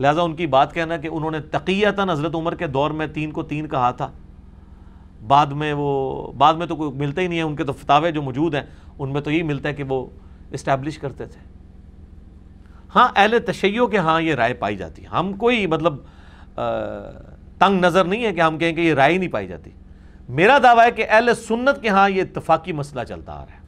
لہٰذا ان کی بات کہنا کہ انہوں نے تقیتاً حضرت عمر کے دور میں تین کو تین کہا تھا۔ بعد میں وہ، بعد میں تو کوئی ملتا ہی نہیں ہے ان کے تو فتاوے جو موجود ہیں، ان میں تو یہی ملتا ہے کہ وہ اسٹیبلش کرتے تھے۔ ہاں اہل تشیعوں کے ہاں یہ رائے پائی جاتی۔ ہے ہم کوئی مطلب تنگ نظر نہیں ہے کہ ہم کہیں کہ یہ رائے نہیں پائی جاتی۔ میرا دعویٰ ہے کہ اہل سنت کے ہاں یہ اتفاقی مسئلہ چلتا آ رہا ہے۔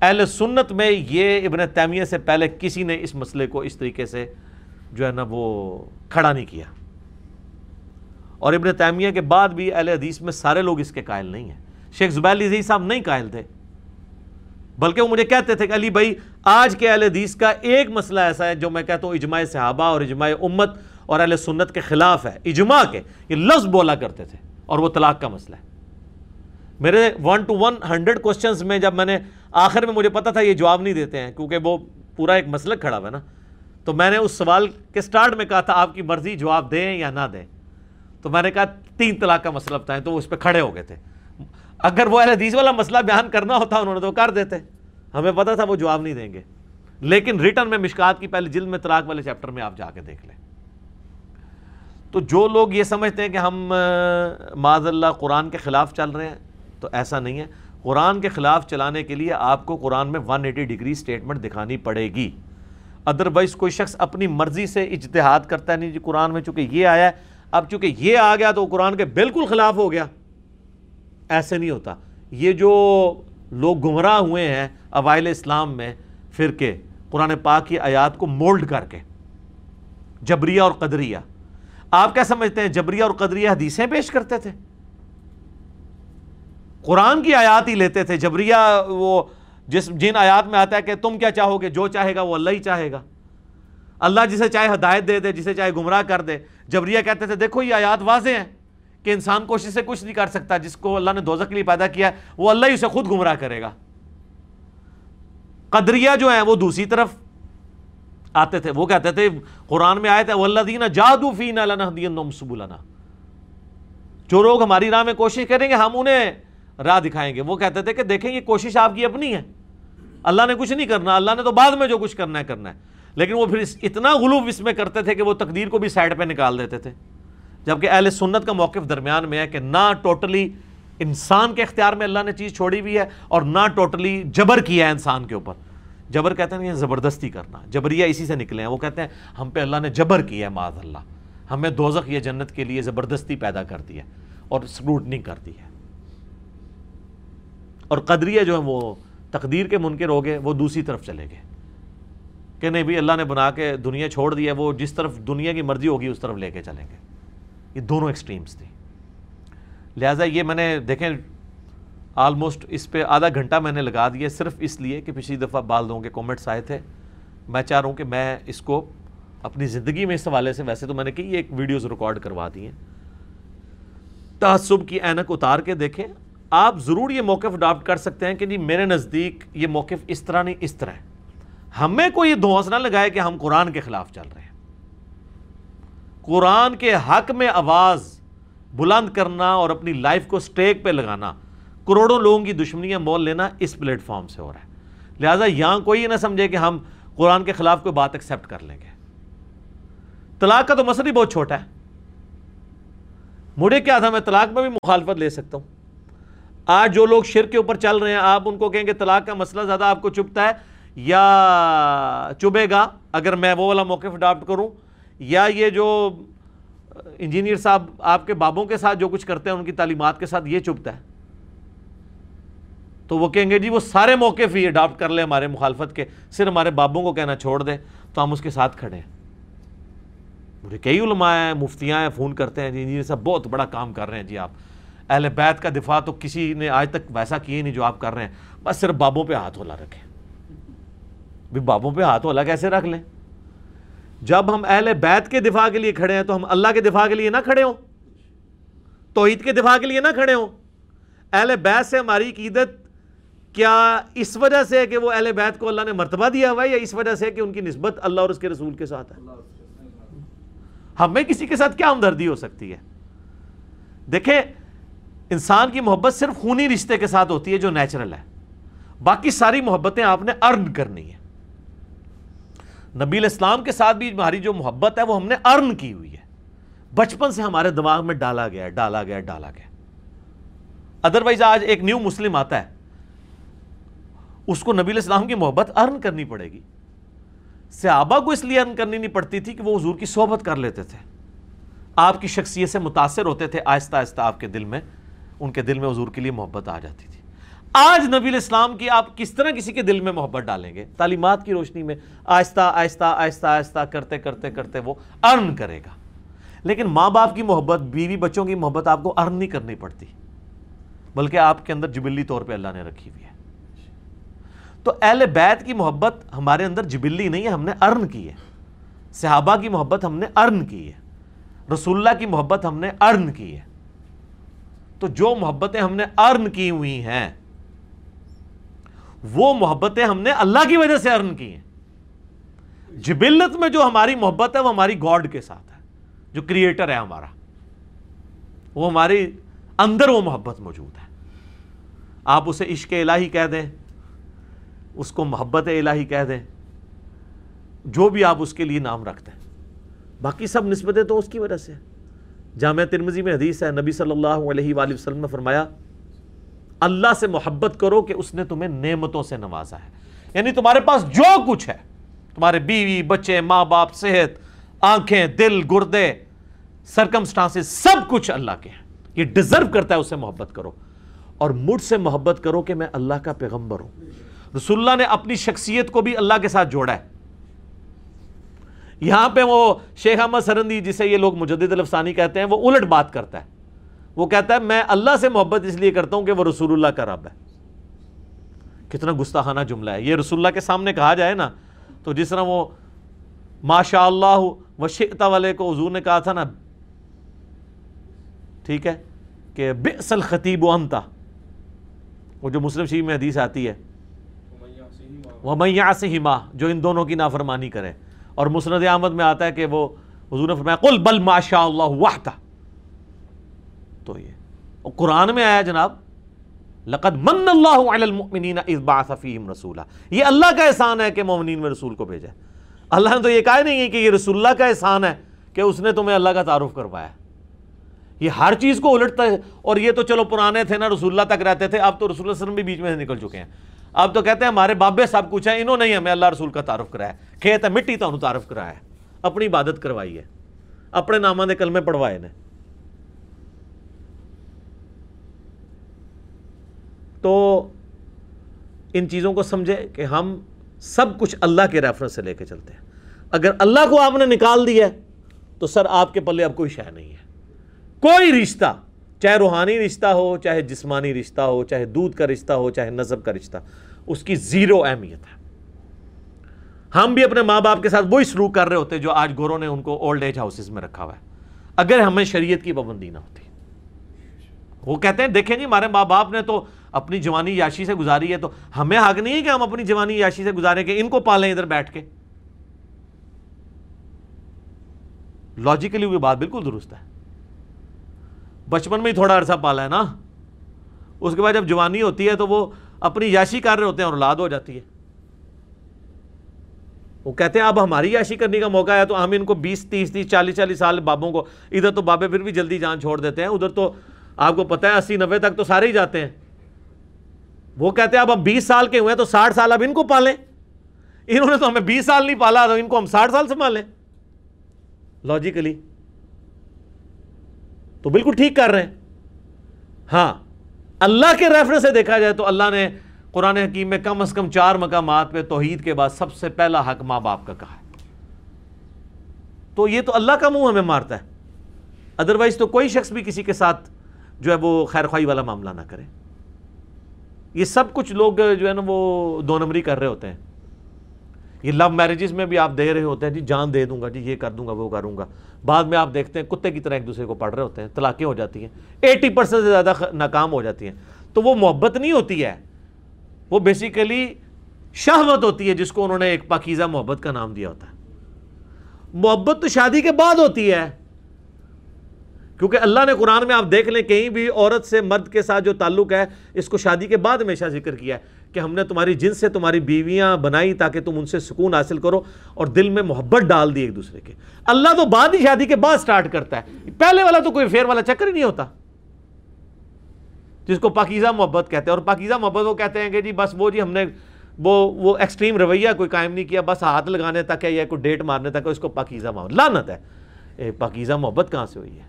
اہل سنت میں یہ ابن تیمیہ سے پہلے کسی نے اس مسئلے کو اس طریقے سے جو ہے نا وہ کھڑا نہیں کیا۔ اور ابن تیمیہ کے بعد بھی اہل حدیث میں سارے لوگ اس کے قائل نہیں ہیں۔ شیخ زبیل عزیز صاحب نہیں قائل تھے، بلکہ وہ مجھے کہتے تھے کہ علی بھائی، آج کے اہل حدیث کا ایک مسئلہ ایسا ہے جو میں کہتا ہوں اجماع صحابہ اور اجماع امت اور اہل سنت کے خلاف ہے، اجماع کے، یہ لفظ بولا کرتے تھے اور وہ طلاق کا مسئلہ ہے۔ میرے one to one hundred questions میں جب میں نے آخر میں مجھے پتا تھا یہ جواب نہیں دیتے ہیں، کیونکہ وہ پورا ایک مسلک کھڑا ہوا ہے نا۔ تو میں نے اس سوال کے سٹارٹ میں کہا تھا، آپ کی مرضی جواب دیں یا نہ دیں۔ تو میں نے کہا، تین طلاق کا مسئلہ بتائیں، تو وہ اس پہ کھڑے ہو گئے تھے۔ اگر وہ اہل حدیث والا مسئلہ بیان کرنا ہوتا، انہوں نے تو کر دیتے۔ ہمیں پتا تھا وہ جواب نہیں دیں گے۔ لیکن ریٹرن میں مشکات کی پہلے جلد میں طلاق والے چیپٹر میں آپ جا کے دیکھ لیں۔ تو جو لوگ یہ سمجھتے ہیں کہ ہم معذ اللہ قرآن کے خلاف چل رہے ہیں، تو ایسا نہیں ہے۔ قرآن کے خلاف چلانے کے لیے آپ کو قرآن میں ون ایٹی ڈگری سٹیٹمنٹ دکھانی پڑے گی۔ ادروائز کوئی شخص اپنی مرضی سے اجتہاد کرتا ہے۔ نہیں جی قرآن میں چونکہ یہ آیا ہے، اب چونکہ یہ آ گیا تو قرآن کے بالکل خلاف ہو گیا۔ ایسے نہیں ہوتا۔ یہ جو لوگ گمراہ ہوئے ہیں اوائل اسلام میں فرقے، قرآن پاک کی آیات کو مولڈ کر کے، جبریہ اور قدریہ۔ آپ کیا سمجھتے ہیں؟ جبریہ اور قدریہ حدیثیں پیش کرتے تھے۔ قرآن کی آیات ہی لیتے تھے۔ جبریہ وہ جس جن آیات میں آتا ہے کہ تم کیا چاہو گے؟ جو چاہے گا وہ اللہ ہی چاہے گا۔ اللہ جسے چاہے ہدایت دے دے، جسے چاہے گمراہ کر دے۔ جبریہ کہتے تھے، دیکھو یہ آیات واضح ہیں کہ انسان کوشش سے کچھ نہیں کر سکتا، جس کو اللہ نے دوزہ کے لیے پیدا کیا ہے، وہ اللہ ہی اسے خود گمراہ کرے گا۔ قدریہ جو ہیں، وہ دوسری طرف آتے تھے، وہ کہتے تھے، قرآن میں آئے تھے اللہ دینا جادو فینا لنا سبولنا جو لوگ ہماری راہ میں کوشش کریں گے، ہم انہیں راہ دکھائیں گے۔ وہ کہتے تھے کہ دیکھیں، یہ کوشش آپ کی اپنی ہے۔ اللہ نے کچھ نہیں کرنا، اللہ نے تو بعد میں جو کچھ کرنا ہے کرنا ہے۔ لیکن وہ پھر اتنا غلوب اس میں کرتے تھے کہ وہ تقدیر کو بھی سائڈ پہ نکال دیتے تھے۔ جبکہ اہل سنت کا موقف درمیان میں ہے کہ نہ ٹوٹلی انسان کے اختیار میں اللہ نے چیز چھوڑی ہوئی ہے اور نہ ٹوٹلی جبر کیا ہے انسان کے اوپر۔ جبر کہتے ہیں یہ زبردستی کرنا، جبریہ اسی سے نکلے ہیں، وہ کہتے ہیں ہم پہ اللہ نے جبر کیا ہے، معاذ اللہ ہمیں دوزخ یہ جنت کے لیے زبردستی پیدا کر دی ہے اور سکروٹنی کر دی ہے۔ اور قدریہ جو ہے وہ تقدیر کے منکر ہو گئے، وہ دوسری طرف چلے گئے۔ کہ نہیں بھی اللہ نے بنا کے دنیا چھوڑ دی ہے، وہ جس طرف دنیا کی مرضی ہوگی، اس طرف لے کے چلیں گے۔ یہ دونوں ایکسٹریمز تھی لہٰذا یہ میں نے دیکھیں آلموسٹ اس پہ آدھا گھنٹہ میں نے لگا دیا، صرف اس لیے کہ پچھلی دفعہ بال دوں کے کومنٹس آئے تھے۔ میں چاہ رہا ہوں کہ میں اس کو اپنی زندگی میں اس حوالے سے، ویسے تو میں نے کئی ایک ویڈیوز ریکارڈ کروا دی ہیں۔ تعصب کی اینک اتار کے دیکھیں۔ آپ ضرور یہ موقف اڈاپٹ کر سکتے ہیں کہ جی میرے نزدیک یہ موقف اس طرح نہیں، اس طرح ہے۔ ہمیں کوئی یہ دھوس نہ لگائے کہ ہم قرآن کے خلاف چل رہے ہیں۔ قرآن کے حق میں آواز بلند کرنا اور اپنی لائف کو سٹیک پہ لگانا کروڑوں لوگوں کی دشمنیاں مول لینا اس پلیٹ فارم سے ہو رہا ہے۔ لہٰذا یہاں کوئی نہ سمجھے کہ ہم قرآن کے خلاف کوئی بات ایکسیپٹ کر لیں گے۔ طلاق کا تو مسئلہ ہی بہت چھوٹا ہے۔ مجھے کیا تھا؟ میں طلاق میں بھی مخالفت لے سکتا ہوں۔ آج جو لوگ شر کے اوپر چل رہے ہیں، آپ ان کو کہیں گے طلاق کا مسئلہ زیادہ آپ کو چپتا ہے یا چبے گا؟ اگر میں وہ والا موقف اڈاپٹ کروں، یا یہ جو انجینئر صاحب آپ کے بابوں کے ساتھ جو کچھ کرتے ہیں، ان کی تعلیمات کے ساتھ یہ چپتا ہے۔ تو وہ کہیں گے جی وہ سارے موقف ہی اڈاپٹ کر لیں ہمارے مخالفت کے، صرف ہمارے بابوں کو کہنا چھوڑ دیں، تو ہم اس کے ساتھ کھڑے ہیں. مجھے کئی علماء ہیں، مفتیاں ہیں، فون کرتے ہیں جی انجینئر صاحب بہت بڑا کام کر رہے ہیں جی آپ۔ اہل بیت کا دفاع تو کسی نے آج تک ویسا کیے نہیں جو آپ کر رہے ہیں۔ بس صرف بابوں پہ ہاتھ ہولا رکھیں۔ بھی بابوں پہ ہاتھ ہولا کیسے رکھ لیں؟ جب ہم اہل بیت کے دفاع کے لیے کھڑے ہیں تو ہم اللہ کے دفاع کے لیے نہ کھڑے ہوں۔ توحید کے دفاع کے لیے نہ کھڑے ہوں۔ اہل بیت سے ہماری عقیدت کیا اس وجہ سے کہ وہ اہل بیت کو اللہ نے مرتبہ دیا ہوا ہے یا اس وجہ سے کہ ان کی نسبت اللہ اور اس کے رسول کے ساتھ ہے؟ ہمیں کسی کے ساتھ کیا ہمدردی ہو سکتی ہے؟ دیکھیں، انسان کی محبت صرف خونی رشتے کے ساتھ ہوتی ہے جو نیچرل ہے۔ باقی ساری محبتیں آپ نے ارن کرنی ہے نبی الاسلام کے ساتھ بھی ہماری جو محبت ہے وہ ہم نے ارن کی ہوئی ہے۔ بچپن سے ہمارے دماغ میں ڈالا گیا ڈالا گیا ڈالا گیا۔ ادروائز آج ایک نیو مسلم آتا ہے۔ اس کو نبی الاسلام کی محبت ارن کرنی پڑے گی۔ صحابہ کو اس لیے ارن کرنی نہیں پڑتی تھی کہ وہ حضور کی صحبت کر لیتے تھے۔ آپ کی شخصیت سے متاثر ہوتے تھے آہستہ آہستہ آپ کے دل میں، ان کے دل میں حضور کے لیے محبت آ جاتی تھی۔ آج نبی الاسلام کی آپ کس طرح کسی کے دل میں محبت ڈالیں گے؟ تعلیمات کی روشنی میں آہستہ آہستہ آہستہ آہستہ کرتے کرتے کرتے وہ ارن کرے گا۔ لیکن ماں باپ کی محبت، بیوی بچوں کی محبت آپ کو ارن نہیں کرنی پڑتی، بلکہ آپ کے اندر جبلی طور پہ اللہ نے رکھی ہوئی ہے۔ تو اہل بیت کی محبت ہمارے اندر جبلی نہیں ہے، ہم نے ارن کی ہے۔ صحابہ کی محبت ہم نے ارن کی ہے۔ رسول اللہ کی محبت ہم نے ارن کی ہے۔ تو جو محبتیں ہم نے ارن کی ہوئی ہیں، وہ محبتیں ہم نے اللہ کی وجہ سے ارن کی ہیں۔ جبلت میں جو ہماری محبت ہے، وہ ہماری گاڈ کے ساتھ ہے۔ جو کریٹر ہے ہمارا، وہ ہماری اندر وہ محبت موجود ہے۔ آپ اسے عشق الہی کہہ دیں۔ اس کو محبت الہی کہہ دیں، جو بھی آپ اس کے لیے نام رکھتے ہیں۔ باقی سب نسبتیں تو اس کی وجہ سے جامعہ ترمزی میں حدیث ہے، نبی صلی اللہ علیہ وآلہ وسلم نے فرمایا، اللہ سے محبت کرو کہ اس نے تمہیں نعمتوں سے نوازا ہے۔ یعنی تمہارے پاس جو کچھ ہے، تمہارے بیوی، بچے، ماں باپ، صحت، آنکھیں، دل، گردے سرکمسٹانس سب کچھ اللہ کے ہیں۔ یہ ڈیزرو کرتا ہے اسے محبت کرو۔ اور مجھ سے محبت کرو کہ میں اللہ کا پیغمبر ہوں۔ رسول اللہ نے اپنی شخصیت کو بھی اللہ کے ساتھ جوڑا ہے۔ یہاں پہ وہ شیخ احمد سرندی جسے یہ لوگ مجدد الفسانی کہتے ہیں، وہ الٹ بات کرتا ہے۔ وہ کہتا ہے، میں اللہ سے محبت اس لیے کرتا ہوں کہ وہ رسول اللہ کا رب ہے۔ کتنا گستاخانہ جملہ ہے۔ یہ رسول اللہ کے سامنے کہا جائے نا، تو جس طرح وہ ماشاء اللہ وشتا والے کو حضور نے کہا تھا نا، ٹھیک ہے، کہ بئس الخطیب و انتا وہ جو مسلم شریف میں حدیث آتی ہے وہ میاں سے ہی جو ان دونوں کی نافرمانی کرے۔ اور مسند احمد میں آتا ہے کہ وہ حضور نے فرمایا، قل بل ماشاء اللہ وحدہ تو یہ۔ قرآن میں آیا جناب، لقد من اللہ علی المؤمنین اذ بعث فیہم رسولا۔ یہ اللہ کا احسان ہے کہ مومنین میں رسول کو بھیجا اللہ نے تو یہ کہا نہیں ہے کہ یہ رسول اللہ کا احسان ہے کہ اس نے تمہیں اللہ کا تعارف کروایا۔ یہ ہر چیز کو الٹتا ہے۔ اور یہ تو چلو پرانے تھے نا، رسول اللہ تک رہتے تھے، اب تو رسول اللہ علیہ وسلم بھی بیچ میں سے نکل چکے ہیں۔ اب تو کہتے ہیں ہمارے بابے سب کچھ ہیں، انہوں نے ہمیں اللہ رسول کا تعارف کرایا کھیت ہے، مٹی تو انہوں تعارف کرایا ہے۔ اپنی عبادت کروائی ہے۔ اپنے نامہ نے کلمے پڑھوائے نے۔ تو ان چیزوں کو سمجھے کہ ہم سب کچھ اللہ کے ریفرنس سے لے کے چلتے ہیں۔ اگر اللہ کو آپ نے نکال دیا تو سر آپ کے پلے اب کوئی شے نہیں ہے۔ کوئی رشتہ چاہے روحانی رشتہ ہو، چاہے جسمانی رشتہ ہو، چاہے دودھ کا رشتہ ہو، چاہے نظب کا رشتہ، اس کی زیرو اہمیت ہے۔ ہم بھی اپنے ماں باپ کے ساتھ وہی سلوک کر رہے ہوتے جو آج گوروں نے ان کو اولڈ ایج ہاؤسز میں رکھا ہوا ہے۔ اگر ہمیں شریعت کی پابندی نہ ہوتی۔ وہ کہتے ہیں، دیکھیں جی ہمارے ماں باپ نے تو اپنی جوانی یاشی سے گزاری ہے تو ہمیں حق نہیں ہے کہ ہم اپنی جوانی یاشی سے گزارے کہ ان کو پالیں ادھر بیٹھ کے۔ لاجیکلی وہ بات بالکل درست ہے۔ بچپن میں ہی تھوڑا عرصہ پالا ہے نا۔ اس کے بعد جب جوانی ہوتی ہے تو وہ اپنی یاشی کر رہے ہوتے ہیں اور اولاد ہو جاتی ہے۔ وہ کہتے ہیں، اب ہماری یاشی کرنے کا موقع ہے تو ہم ان کو بیس، تیس تیس، چالیس چالیس سال بابوں کو، ادھر تو بابے پھر بھی جلدی جان چھوڑ دیتے ہیں، ادھر تو آپ کو پتہ ہے، اسی نوے تک تو سارے ہی جاتے ہیں۔ وہ کہتے ہیں، اب ہم بیس سال کے ہوئے ہیں تو ساٹھ سال اب ان کو پالیں۔ انہوں نے تو ہمیں بیس سال نہیں پالا تو ان کو ہم ساٹھ سال سنبھالیں۔ لاجیکلی تو بالکل ٹھیک کر رہے ہیں۔ ہاں اللہ کے ریفرنس سے دیکھا جائے تو اللہ نے قرآن حکیم میں کم از کم چار مقامات پہ توحید کے بعد سب سے پہلا حق ماں باپ کا کہا ہے۔ تو یہ تو اللہ کا منہ ہمیں مارتا ہے۔ ادروائز تو کوئی شخص بھی کسی کے ساتھ جو ہے وہ خیر خواہی والا معاملہ نہ کرے۔ یہ سب کچھ لوگ جو ہے نا وہ دو نمبری کر رہے ہوتے ہیں۔ یہ لو میرجز میں بھی آپ دے رہے ہوتے ہیں جی جان دے دوں گا جی یہ کر دوں گا، وہ کروں گا۔ بعد میں آپ دیکھتے ہیں کتے کی طرح ایک دوسرے کو پڑھ رہے ہوتے ہیں، طلاقیں ہو جاتی ہیں ایٹی پرسینٹ سے زیادہ ناکام ہو جاتی ہیں۔ تو وہ محبت نہیں ہوتی ہے، وہ بیسیکلی شہوت ہوتی ہے جس کو انہوں نے ایک پاکیزہ محبت کا نام دیا ہوتا ہے۔ محبت تو شادی کے بعد ہوتی ہے۔ کیونکہ اللہ نے قرآن میں آپ دیکھ لیں، کہیں بھی عورت سے مرد کے ساتھ جو تعلق ہے، اس کو شادی کے بعد ہمیشہ ذکر کیا ہے۔ کہ ہم نے تمہاری جن سے تمہاری بیویاں بنائی تاکہ تم ان سے سکون حاصل کرو اور دل میں محبت ڈال دی ایک دوسرے کے۔ اللہ تو بعد ہی شادی کے بعد سٹارٹ کرتا ہے۔ پہلے والا تو کوئی فیر والا چکر ہی نہیں ہوتا۔ جس کو پاکیزہ محبت کہتے ہیں۔ اور پاکیزہ محبت وہ کہتے ہیں کہ جی بس وہ جی ہم نے وہ وہ ایکسٹریم رویہ، کوئی قائم نہیں کیا، بس ہاتھ لگانے تک ہے یا کوئی ڈیٹ مارنے تک ہے، اس کو پاکیزہ محبت۔ لانت ہے۔ پاکیزہ محبت کہاں سے ہوئی ہے؟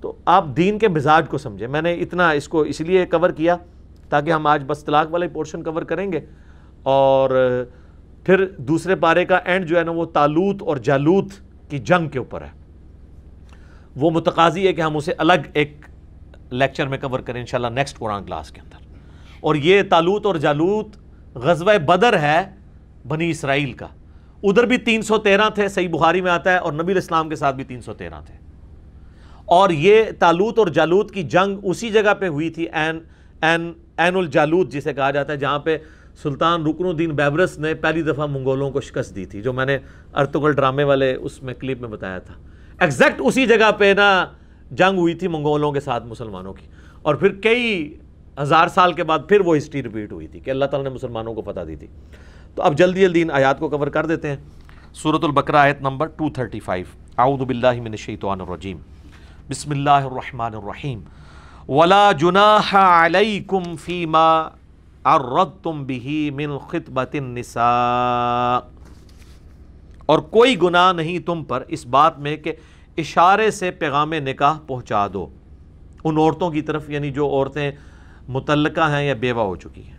تو آپ دین کے مزاج کو سمجھیں۔ میں نے اتنا اس کو اس لیے کور کیا تاکہ ہم آج بس طلاق والے پورشن کور کریں گے۔ اور پھر دوسرے پارے کا اینڈ جو ہے نا وہ تالوت اور جالوت کی جنگ کے اوپر ہے۔ وہ متقاضی ہے کہ ہم اسے الگ ایک لیکچر میں کور کریں انشاءاللہ نیکسٹ قرآن کلاس کے اندر۔ اور یہ تالوت اور جالوت غزوہ بدر ہے بنی اسرائیل کا۔ ادھر بھی تین سو تیرہ تھے، صحیح بخاری میں آتا ہے، اور نبی الاسلام کے ساتھ بھی تین سو تیرہ تھے۔ اور یہ تالوت اور جالوت کی جنگ اسی جگہ پہ ہوئی تھی این این این الجالوت جسے کہا جاتا ہے، جہاں پہ سلطان رکن الدین بیبرس نے پہلی دفعہ منگولوں کو شکست دی تھی، جو میں نے ارتغل ڈرامے والے اس میں کلپ میں بتایا تھا۔ ایگزیکٹ اسی جگہ پہ نا جنگ ہوئی تھی منگولوں کے ساتھ مسلمانوں کی۔ اور پھر کئی ہزار سال کے بعد پھر وہ ہسٹری ریپیٹ ہوئی تھی کہ اللہ تعالیٰ نے مسلمانوں کو فتح دی تھی۔ تو اب جلدی جلدی ان آیات کو کور کر دیتے ہیں۔ صورت البقرہ آیت نمبر 235 اعوذ باللہ من الشیطان الرجیم۔ بسم اللہ الرحمن الرحیم۔ ولا جناح علیکم فیما عرضتم به من خطبت النساء۔ اور کوئی گناہ نہیں تم پر اس بات میں کہ اشارے سے پیغام نکاح پہنچا دو۔ ان عورتوں کی طرف یعنی جو عورتیں متعلقہ ہیں یا بیوہ ہو چکی ہیں۔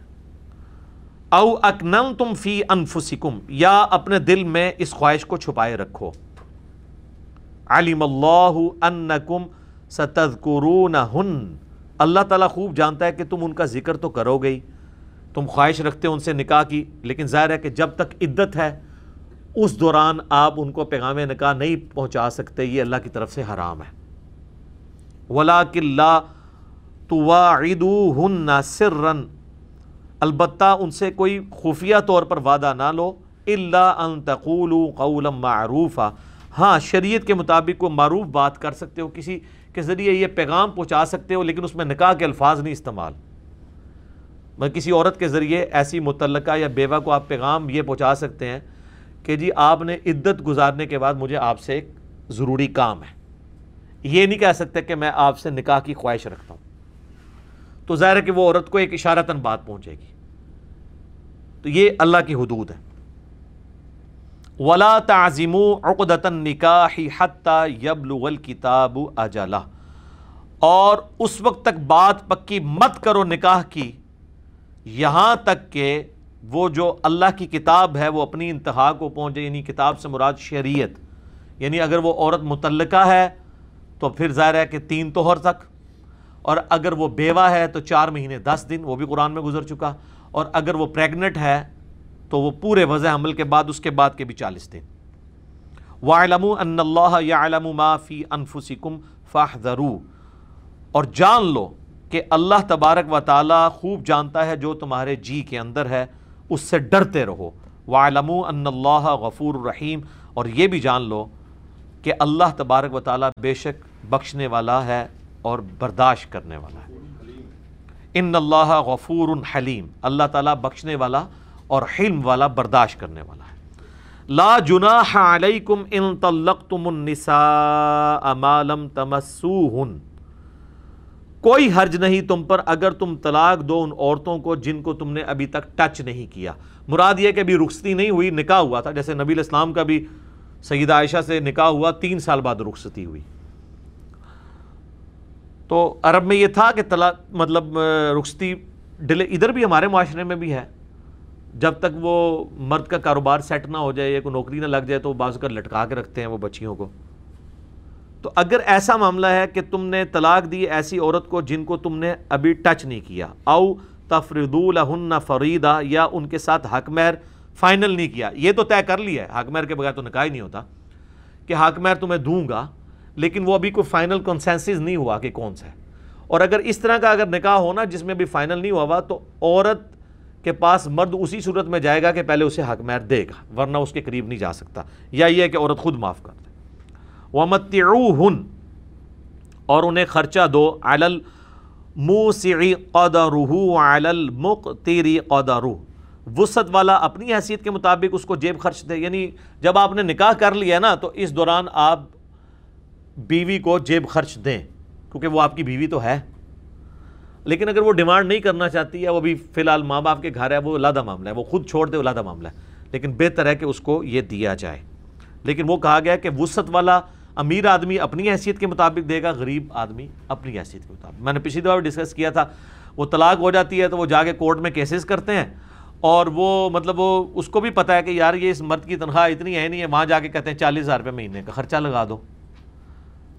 او اکنن تم فی انفسکم، یا اپنے دل میں اس خواہش کو چھپائے رکھو۔ علم اللہ انکم ستذکرونہن۔ اللہ تعالیٰ خوب جانتا ہے کہ تم ان کا ذکر تو کرو گئی تم خواہش رکھتے ہو ان سے نکاح کی، لیکن ظاہر ہے کہ جب تک عدت ہے، اس دوران آپ ان کو پیغام نکاح نہیں پہنچا سکتے، یہ اللہ کی طرف سے حرام ہے۔ وَلَاكِ اللَّهُ تواعدوہن سرن البتہ ان سے کوئی خفیہ طور پر وعدہ نہ لو۔ الا ان تقولوا قولا معروفا۔ ہاں شریعت کے مطابق کو معروف بات کر سکتے ہو، کسی کے ذریعے یہ پیغام پہنچا سکتے ہو، لیکن اس میں نکاح کے الفاظ نہیں استعمال۔ میں کسی عورت کے ذریعے ایسی متعلقہ یا بیوہ کو آپ پیغام یہ پہنچا سکتے ہیں کہ جی آپ نے عدت گزارنے کے بعد مجھے آپ سے ایک ضروری کام ہے۔ یہ نہیں کہہ سکتے کہ میں آپ سے نکاح کی خواہش رکھتا ہوں۔ تو ظاہر ہے کہ وہ عورت کو ایک اشارتاً بات پہنچے گی۔ تو یہ اللہ کی حدود ہے ولا تعظیم عقدتاً نکاح حتیٰ یبلغ الکتاب اجلا اور اس وقت تک بات پکی مت کرو نکاح کی۔ یہاں تک کہ وہ جو اللہ کی کتاب ہے، وہ اپنی انتہا کو پہنچے یعنی کتاب سے مراد شریعت۔ یعنی اگر وہ عورت متعلقہ ہے، تو پھر ظاہر ہے کہ تین توہر تک اور اگر وہ بیوہ ہے، تو چار مہینے دس دن، وہ بھی قرآن میں گزر چکا۔ اور اگر وہ پریگنٹ ہے تو وہ پورے وضع حمل کے بعد، اس کے بعد کے بھی چالیس دن۔ وَعْلَمُوا أَنَّ اللَّهَ يَعْلَمُ مَا فِي أَنفُسِكُمْ فَاحْذَرُوا۔ اور جان لو کہ اللہ تبارک و تعالی خوب جانتا ہے جو تمہارے جی کے اندر ہے، اس سے ڈرتے رہو۔ وَعْلَمُوا أَنَّ اللَّهَ غَفُورُ الرحیم اور یہ بھی جان لو کہ اللہ تبارک و تعالی بے شک بخشنے والا ہے اور برداشت کرنے والا ہے۔ ان اللہ غفور حلیم اللہ تعالیٰ بخشنے والا اور حلم والا برداشت کرنے والا ہے۔ لا جناح علیکم ان طلقتم النساء ما لم تمسوہن۔ کوئی حرج نہیں تم پر اگر تم طلاق دو ان عورتوں کو جن کو تم نے ابھی تک ٹچ نہیں کیا۔ مراد یہ کہ ابھی رخصتی نہیں ہوئی، نکاح ہوا تھا۔ جیسے نبی الاسلام کا بھی سیدہ عائشہ سے نکاح ہوا، تین سال بعد رخصتی ہوئی۔ تو عرب میں یہ تھا کہ طلاق مطلب رخصتی ڈلے ادھر بھی ہمارے معاشرے میں بھی ہے۔ جب تک وہ مرد کا کاروبار سیٹ نہ ہو جائے یا کوئی نوکری نہ لگ جائے تو بعض کر لٹکا کے رکھتے ہیں وہ بچیوں کو۔ تو اگر ایسا معاملہ ہے کہ تم نے طلاق دی ایسی عورت کو جن کو تم نے ابھی ٹچ نہیں کیا، او تفردو لہن فریدہ یا ان کے ساتھ حق مہر فائنل نہیں کیا۔ یہ تو طے کر لیا ہے، حق مہر کے بغیر تو نکاح ہی نہیں ہوتا کہ حق مہر تمہیں دوں گا، لیکن وہ ابھی کوئی فائنل کنسنسز نہیں ہوا کہ کون سا ہے۔ اور اگر اس طرح کا اگر نکاح ہونا جس میں بھی فائنل نہیں ہوا ہوا تو عورت کے پاس مرد اسی صورت میں جائے گا کہ پہلے اسے حق مہر دے گا، ورنہ اس کے قریب نہیں جا سکتا۔ یا یہ ہے کہ عورت خود معاف کر دے۔ وَمَتِّعُوهُن، اور انہیں خرچہ دو۔ عَلَى الْمُوسِعِ قَدَرُهُ وَعَلَى الْمُقْتِرِ قَدَرُهُ۔ وسط والا اپنی حیثیت کے مطابق اس کو جیب خرچ دے۔ یعنی جب آپ نے نکاح کر لیا نا، تو اس دوران آپ بیوی کو جیب خرچ دیں، کیونکہ وہ آپ کی بیوی تو ہے۔ لیکن اگر وہ ڈیمانڈ نہیں کرنا چاہتی ہے، وہ بھی فی الحال ماں باپ کے گھر ہے، وہ علیحدہ معاملہ ہے، وہ خود چھوڑ دے، علیحدہ معاملہ ہے۔ لیکن بہتر ہے کہ اس کو یہ دیا جائے۔ لیکن وہ کہا گیا کہ وسط والا امیر آدمی اپنی حیثیت کے مطابق دے گا، غریب آدمی اپنی حیثیت کے مطابق۔ میں نے پچھلی دفعہ ڈسکس کیا تھا، وہ طلاق ہو جاتی ہے تو وہ جا کے کورٹ میں کیسز کرتے ہیں۔ اور وہ مطلب وہ اس کو بھی پتہ ہے کہ یار یہ اس مرد کی تنخواہ اتنی ہے نہیں ہے، وہاں جا کے کہتے ہیں چالیس ہزار روپے مہینے کا خرچہ لگا دو۔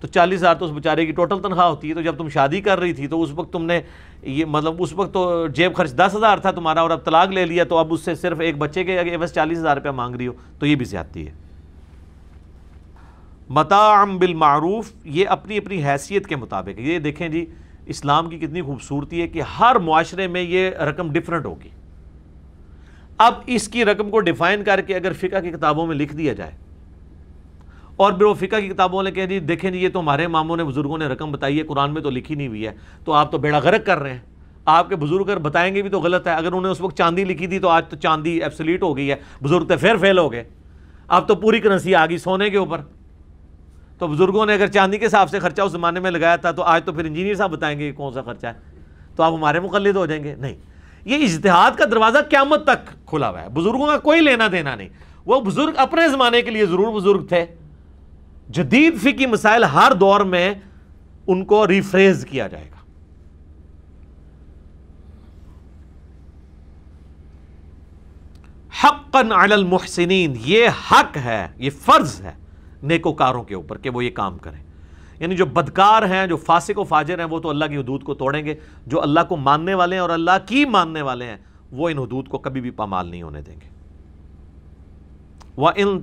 تو چالیس ہزار تو اس بیچارے کی ٹوٹل تنخواہ ہوتی ہے، تو جب تم شادی کر رہی تھی تو اس وقت تم نے یہ مطلب اس وقت تو جیب خرچ دس ہزار تھا تمہارا اور اب طلاق لے لیا تو اب اس سے صرف ایک بچے کے بس چالیس ہزار روپیہ مانگ رہی ہو، تو یہ بھی زیادتی ہے۔ متعم بالمعروف، یہ اپنی اپنی حیثیت کے مطابق یہ دیکھیں جی اسلام کی کتنی خوبصورتی ہے کہ ہر معاشرے میں یہ رقم ڈیفرنٹ ہوگی۔ اب اس کی رقم کو ڈیفائن کر کے اگر فقہ کی کتابوں میں لکھ دیا جائے اور وہ فقہ کی کتابوں نے کہہ دی، دیکھیں جی یہ تو ہمارے ماموں نے، بزرگوں نے رقم بتائی ہے، قرآن میں تو لکھی نہیں ہوئی ہے۔ تو آپ تو بیڑا غرق کر رہے ہیں۔ آپ کے بزرگ اگر بتائیں گے بھی تو غلط ہے۔ اگر انہوں نے اس وقت چاندی لکھی تھی تو آج تو چاندی ایپسلیٹ ہو گئی ہے۔ بزرگ تو پھر فیل ہو گئے۔ اب تو پوری کرنسی آ گئی سونے کے اوپر۔ تو بزرگوں نے اگر چاندی کے حساب سے خرچہ اس زمانے میں لگایا تھا تو آج تو پھر انجینئر صاحب بتائیں گے کہ کون سا خرچہ ہے۔ تو آپ ہمارے مقلد ہو جائیں گے۔ نہیں۔ یہ اجتہاد کا دروازہ قیامت تک کھلا ہوا ہے۔ بزرگوں کا کوئی لینا دینا نہیں۔ وہ بزرگ اپنے زمانے کے لیے ضرور بزرگ تھے۔ جدید فقی مسائل ہر دور میں ان کو ریفریز کیا جائے گا۔ حقا علی المحسنین، یہ حق ہے، یہ فرض ہے نیکوکاروں کے اوپر کہ وہ یہ کام کریں۔ یعنی جو بدکار ہیں، جو فاسق و فاجر ہیں، وہ تو اللہ کی حدود کو توڑیں گے۔ جو اللہ کو ماننے والے ہیں اور اللہ کی ماننے والے ہیں، وہ ان حدود کو کبھی بھی پامال نہیں ہونے دیں گے۔ وَإِن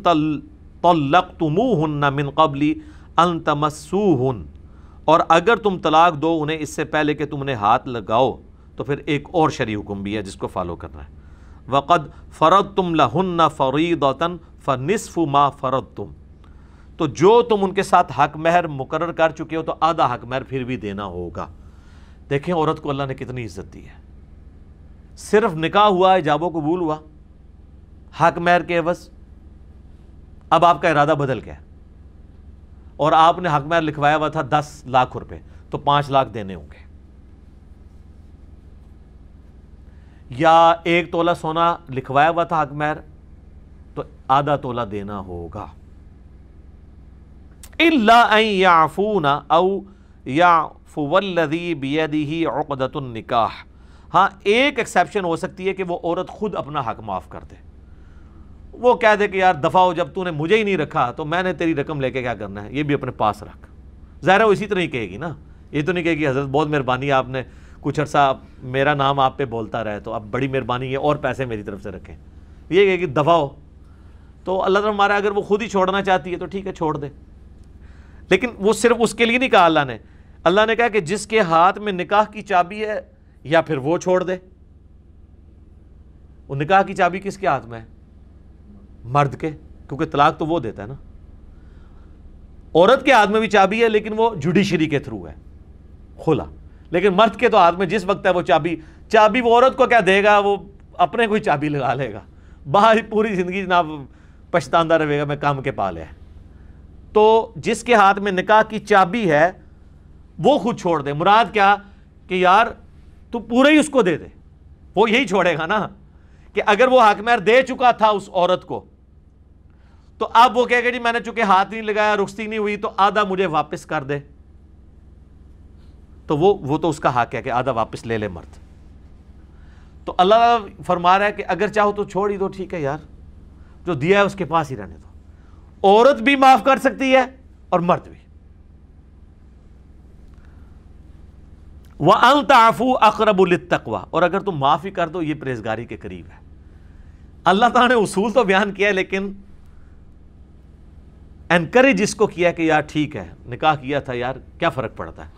طَلَّقْتُمُوهُنَّ مِن قَبْلِ أَن تَمَسُّوهُنَّ اور اگر تم طلاق دو انہیں اس سے پہلے کہ تم نے ہاتھ لگاؤ، تو پھر ایک اور شرعی حکم بھی ہے جس کو فالو کرنا ہے۔ وَقَدْ فَرَضْتُمْ لَهُنَّ فَرِيضَةً فَنِصْفُ مَا فَرَضْتُمْ۔ تو جو تم ان کے ساتھ حق مہر مقرر کر چکے ہو، تو آدھا حق مہر پھر بھی دینا ہوگا۔ دیکھیں عورت کو اللہ نے کتنی عزت دی ہے۔ صرف نکاح ہوا ایجاب و قبول ہوا۔ حق مہر کے عوض۔ اب آپ کا ارادہ بدل گیا اور آپ نے حق مہر لکھوایا ہوا تھا دس لاکھ روپے، تو پانچ لاکھ دینے ہوں گے۔ یا ایک تولہ سونا لکھوایا ہوا تھا حق مہر تو آدھا تولہ دینا ہوگا۔ اللہ یعفون او یعفو والذی بیدہی عقدت النکاح۔ ہاں ایک ایکسیپشن ہو سکتی ہے کہ وہ عورت خود اپنا حق معاف کر دے۔ وہ کہہ دے کہ یار دفعہ ہو جب تو نے مجھے ہی نہیں رکھا، تو میں نے تیری رقم لے کے کیا کرنا ہے؟ یہ بھی اپنے پاس رکھ۔ ظاہر ہے وہ اسی طرح ہی کہے گی نا۔ یہ تو نہیں کہے گی، حضرت بہت مہربانی آپ نے کچھ عرصہ میرا نام آپ پہ بولتا رہے، تو اب بڑی مہربانی ہے اور پیسے میری طرف سے رکھیں۔ یہ کہے گی دفعہ ہو۔ تو اللہ تعالیٰ ہمارا اگر وہ خود ہی چھوڑنا چاہتی ہے تو ٹھیک ہے، چھوڑ دے۔ لیکن وہ صرف اس کے لیے نہیں کہا اللہ نے۔ اللہ نے کہا کہ جس کے ہاتھ میں نکاح کی چابی ہے یا پھر وہ چھوڑ دے۔ وہ نکاح کی چابی کس کے ہاتھ میں ہے؟ مرد کے، کیونکہ طلاق تو وہ دیتا ہے نا۔ عورت کے ہاتھ میں بھی چابی ہے، لیکن وہ جوڈیشری کے تھرو ہے، کھلا۔ لیکن مرد کے تو ہاتھ میں جس وقت ہے وہ چابی چابی وہ عورت کو کیا دے گا، وہ اپنے کوئی چابی لگا لے گا۔ باہر پوری زندگی جناب پچھتاندہ رہے گا، میں کام کے پا لیا تو جس کے ہاتھ میں نکاح کی چابی ہے، وہ خود چھوڑ دے۔ مراد کیا؟ کہ یار، تو پورے ہی اس کو دے دے۔ وہ یہی چھوڑے گا نا، کہ اگر وہ حاکمیر دے چکا تھا اس عورت کو تو اب وہ کہے گا جی میں نے چونکہ ہاتھ نہیں لگایا، رخصتی نہیں ہوئی، تو آدھا مجھے واپس کر دے۔ تو وہ وہ تو اس کا حق ہے کہ آدھا واپس لے لے مرد۔ تو اللہ فرما رہا ہے کہ اگر چاہو تو چھوڑ ہی دو، ٹھیک ہے یار۔ جو دیا ہے اس کے پاس ہی رہنے دو۔ عورت بھی معاف کر سکتی ہے اور مرد بھی۔ وہ الطافو اقرب التقوا اور اگر تم معافی کر دو، یہ پریزگاری کے قریب ہے۔ اللہ تعالیٰ نے اصول تو بیان کیا ہے، لیکن انکریج اس کو کیا کہ یار ٹھیک ہے، نکاح کیا تھا یار، کیا فرق پڑتا ہے؟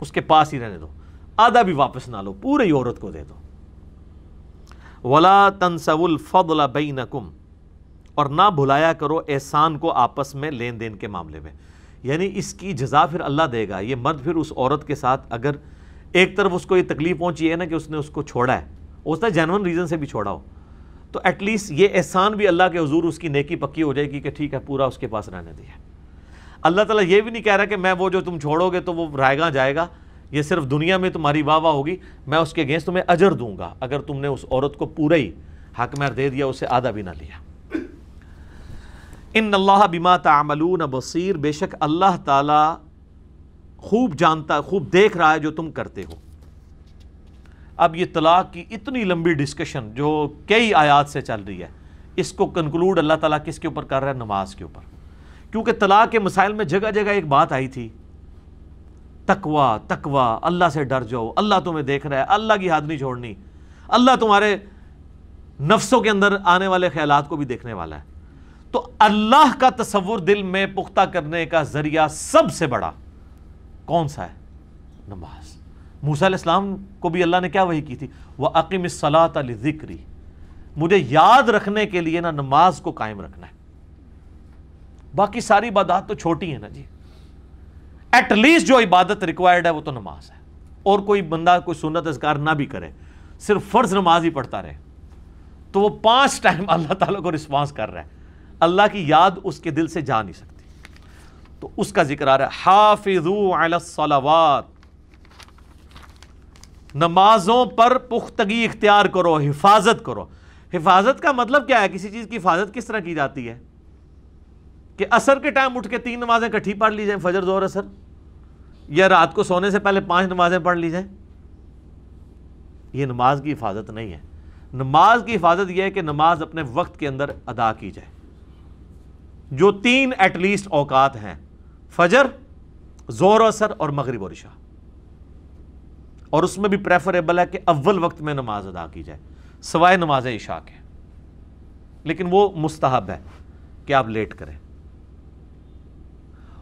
اس کے پاس ہی رہنے دو۔ آدھا بھی واپس نہ لو، پورے عورت کو دے دو۔ ولا تنسو الفضل بینکم اور نہ بھلایا کرو احسان کو آپس میں لین دین کے معاملے میں۔ یعنی اس کی جزا پھر اللہ دے گا، یہ مرد پھر اس عورت کے ساتھ اگر ایک طرف اس کو یہ تکلیف پہنچی ہے نا کہ اس نے اس کو چھوڑا ہے، اس نے جینون ریزن سے بھی چھوڑا ہو۔ تو ایٹ لیسٹ یہ احسان بھی اللہ کے حضور اس کی نیکی پکی ہو جائے گی کہ ٹھیک ہے، پورا اس کے پاس رہنے دیا۔ اللہ تعالیٰ یہ بھی نہیں کہہ رہا کہ میں وہ جو تم چھوڑو گے تو وہ رائے گاں جائے گا۔ یہ صرف دنیا میں تمہاری واہ واہ ہوگی، میں اس کے اگینسٹ تمہیں اجر دوں گا۔ اگر تم نے اس عورت کو پورا ہی حق مہر دے دیا، اسے آدھا بھی نہ لیا۔ ان اللہ بما تعملون بصیر، بے شک اللہ تعالی خوب جانتا، خوب دیکھ رہا ہے جو تم کرتے ہو۔ اب یہ طلاق کی اتنی لمبی ڈسکشن جو کئی آیات سے چل رہی ہے، اس کو کنکلوڈ اللہ تعالیٰ کس کے اوپر کر رہا ہے؟ نماز کے اوپر۔ کیونکہ طلاق کے مسائل میں جگہ جگہ ایک بات آئی تھی تکوا تکوا اللہ سے ڈر جاؤ، اللہ تمہیں دیکھ رہا ہے، اللہ کی ہاتھ نہیں چھوڑنی، اللہ تمہارے نفسوں کے اندر آنے والے خیالات کو بھی دیکھنے والا ہے۔ تو اللہ کا تصور دل میں پختہ کرنے کا ذریعہ سب سے بڑا کون سا ہے؟ نماز۔ موسیٰ علیہ السلام کو بھی اللہ نے کیا وہی کی تھی؟ وہ عقیم صلاح ذکری مجھے یاد رکھنے کے لیے نا نماز کو قائم رکھنا ہے۔ باقی ساری عبادات تو چھوٹی ہیں نا جی۔ ایٹ لیسٹ جو عبادت ریکوائرڈ ہے وہ تو نماز ہے۔ اور کوئی بندہ کوئی سنت اذکار نہ بھی کرے، صرف فرض نماز ہی پڑھتا رہے۔ تو وہ پانچ ٹائم اللہ تعالیٰ کو رسپانس کر رہا ہے۔ اللہ کی یاد اس کے دل سے جا نہیں سکتی۔ تو اس کا ذکر آ رہا ہے، حافظو علی الصلوات۔ نمازوں پر پختگی اختیار کرو، حفاظت کرو۔ حفاظت کا مطلب کیا ہے؟ کسی چیز کی حفاظت کس طرح کی جاتی ہے؟ کہ اثر کے ٹائم اٹھ کے تین نمازیں کٹھی پڑھ لی جائیں، فجر زور اثر یا رات کو سونے سے پہلے پانچ نمازیں پڑھ لی جائیں؟ یہ نماز کی حفاظت نہیں ہے۔ نماز کی حفاظت یہ ہے کہ نماز اپنے وقت کے اندر ادا کی جائے۔ جو تین ایٹ لیسٹ اوقات ہیں، فجر زور و اثر اور مغرب و رشا اور اس میں بھی پریفریبل ہے کہ اول وقت میں نماز ادا کی جائے۔ سوائے نماز عشاء کے۔ لیکن وہ مستحب ہے کہ آپ لیٹ کریں۔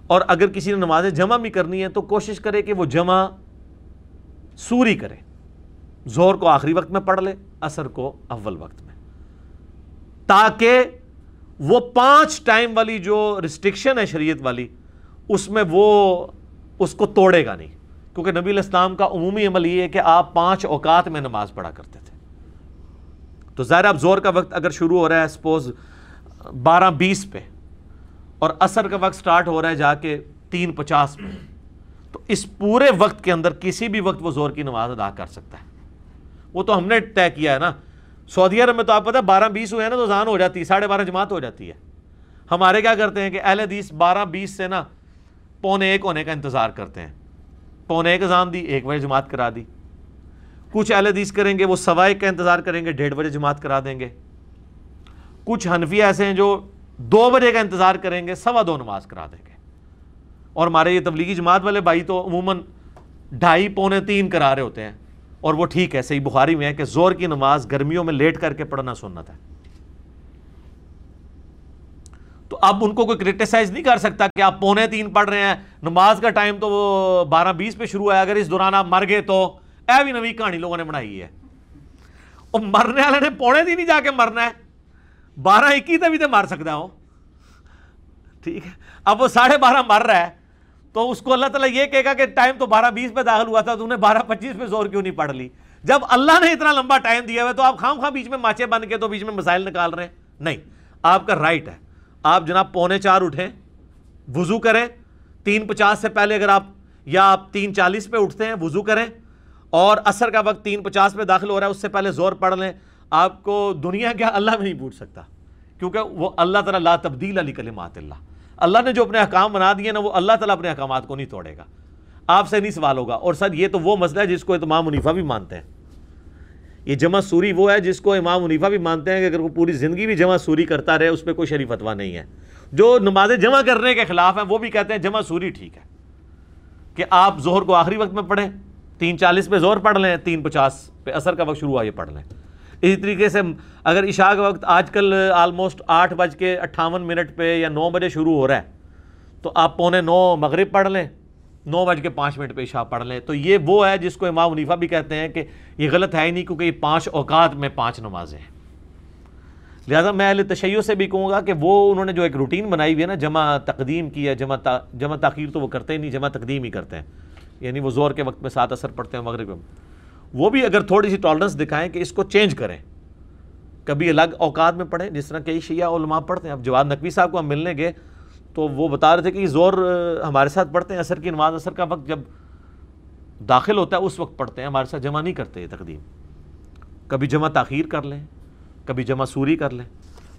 اور اگر کسی نے نماز جمع بھی کرنی ہے تو کوشش کرے کہ وہ جمع سوری کرے۔ زور کو آخری وقت میں پڑھ لے اثر کو اول وقت میں۔ تاکہ وہ پانچ ٹائم والی جو ریسٹرکشن ہے شریعت والی، اس میں وہ، اس کو توڑے گا نہیں۔ کیونکہ نبی الاسلام کا عمومی عمل یہ ہے کہ آپ پانچ اوقات میں نماز پڑھا کرتے تھے۔ تو ظاہر اب زور کا وقت اگر شروع ہو رہا ہے سپوز بارہ بیس پہ، اور اثر کا وقت سٹارٹ ہو رہا ہے جا کے تین پچاس پہ۔ تو اس پورے وقت کے اندر کسی بھی وقت وہ زور کی نماز ادا کر سکتا ہے۔ وہ تو ہم نے طے کیا ہے نا، سعودی عرب میں تو آپ پتہ بارہ بیس ہوئے ہیں نا تو زان ہو جاتی ہے، ساڑھے بارہ جماعت ہو جاتی ہے۔ ہمارے کیا کرتے ہیں کہ اہل حدیث بارہ بیس سے نا پونے ایک ہونے کا انتظار کرتے ہیں۔ پونے ایک اذان دی، ایک بجے جماعت کرا دی۔ کچھ اہل حدیث کریں گے، وہ سوا ایک کا انتظار کریں گے، ڈیڑھ بجے جماعت کرا دیں گے۔ کچھ حنفی ایسے ہیں جو دو بجے کا انتظار کریں گے، سوا دو نماز کرا دیں گے۔ اور ہمارے یہ تبلیغی جماعت والے بھائی تو عموماً ڈھائی، پونے تین کرا رہے ہوتے ہیں۔ اور وہ ٹھیک ہے، صحیح بخاری میں ہے کہ زور کی نماز گرمیوں میں لیٹ کر کے پڑھنا سنت ہے۔ تو اب ان کو کوئی کریٹیسائز نہیں کر سکتا کہ آپ پونے تین پڑھ رہے ہیں۔ نماز کا ٹائم تو وہ بارہ بیس پہ شروع ہے۔ اگر اس دوران آپ مر گئے تو اے بھی نوی کہانی لوگوں نے بنائی ہے۔ اور مرنے والے نے پونے تین ہی جا کے مرنا ہے۔ بارہ اکی تبھی تو مر سکتا ہو ٹھیک ہے۔ اب وہ ساڑھے بارہ مر رہا ہے۔ تو اس کو اللہ تعالیٰ یہ کہے گا کہ ٹائم تو بارہ بیس پہ داخل ہوا تھا، تو انہیں بارہ پچیس پہ زور کیوں نہیں پڑھ لی؟ جب اللہ نے اتنا لمبا ٹائم دیا ہوا تو آپ خام خواہ بیچ میں ماچے بن کے تو بیچ میں مسائل نکال رہے ہیں۔ نہیں، آپ کا رائٹ ہے۔ آپ جناب پونے چار اٹھیں، وضو کریں، تین پچاس سے پہلے اگر آپ یا آپ تین چالیس پہ اٹھتے ہیں، وضو کریں اور اثر کا وقت تین پچاس پہ داخل ہو رہا ہے، اس سے پہلے زور پڑھ لیں۔ آپ کو دنیا کیا اللہ میں نہیں پوچھ سکتا، کیونکہ وہ اللہ تعالیٰ لا تبدیل علی کلمات اللہ۔ اللہ نے جو اپنے احکام بنا دیے نا، وہ اللہ تعالیٰ اپنے احکامات کو نہیں توڑے گا۔ آپ سے نہیں سوال ہوگا، اور سر یہ تو وہ مسئلہ ہے جس کو امام منیفا بھی مانتے ہیں۔ یہ جمع سوری وہ ہے جس کو امام منیفا بھی مانتے ہیں کہ اگر وہ پوری زندگی بھی جمع سوری کرتا رہے، اس پہ کوئی شریف فتوا نہیں ہے۔ جو نماز جمع کرنے کے خلاف ہیں، وہ بھی کہتے ہیں جمع سوری ٹھیک ہے۔ کہ آپ زہر کو آخری وقت میں پڑھیں، تین چالیس پہ زور پڑھ لیں، تین پچاس پہ اثر کا وقت شروع ہوا، یہ پڑھ لیں۔ اسی طریقے سے اگر عشاء کا وقت آج کل آلموسٹ آٹھ بج کے اٹھاون منٹ پہ یا نو بجے شروع ہو رہا ہے، تو آپ پونے نو مغرب پڑھ لیں۔ نو بج کے پانچ منٹ پہ عشاء پڑھ لیں۔ تو یہ وہ ہے جس کو امام منیفا بھی کہتے ہیں کہ یہ غلط ہے ہی نہیں کیونکہ یہ پانچ اوقات میں پانچ نمازیں ہیں۔ لہٰذا میں اہل تشیع سے بھی کہوں گا کہ وہ انہوں نے جو ایک روٹین بنائی ہوئی ہے نا، جمع تقدیم کی ہے، جمع جمع تاخیر تو وہ کرتے ہی نہیں، جمع تقدیم ہی کرتے ہیں۔ یعنی وہ زور کے وقت میں سات اثر پڑتے ہیں مغرب میں۔ وہ بھی اگر تھوڑی سی ٹالرنس دکھائیں کہ اس کو چینج کریں۔ کبھی الگ اوقات میں پڑھیں، جس طرح کئی شیعہ علماء پڑھتے ہیں۔ اب جواد نقوی صاحب کو ہم ملنے گئے تو وہ بتا رہے تھے کہ زور ہمارے ساتھ پڑھتے ہیں، اثر کی نماز، اثر کا وقت جب داخل ہوتا ہے، اس وقت پڑھتے ہیں، ہمارے ساتھ جمع نہیں کرتے یہ تقدیم۔ کبھی جمع تاخیر کر لیں، کبھی جمع سوری کر لیں۔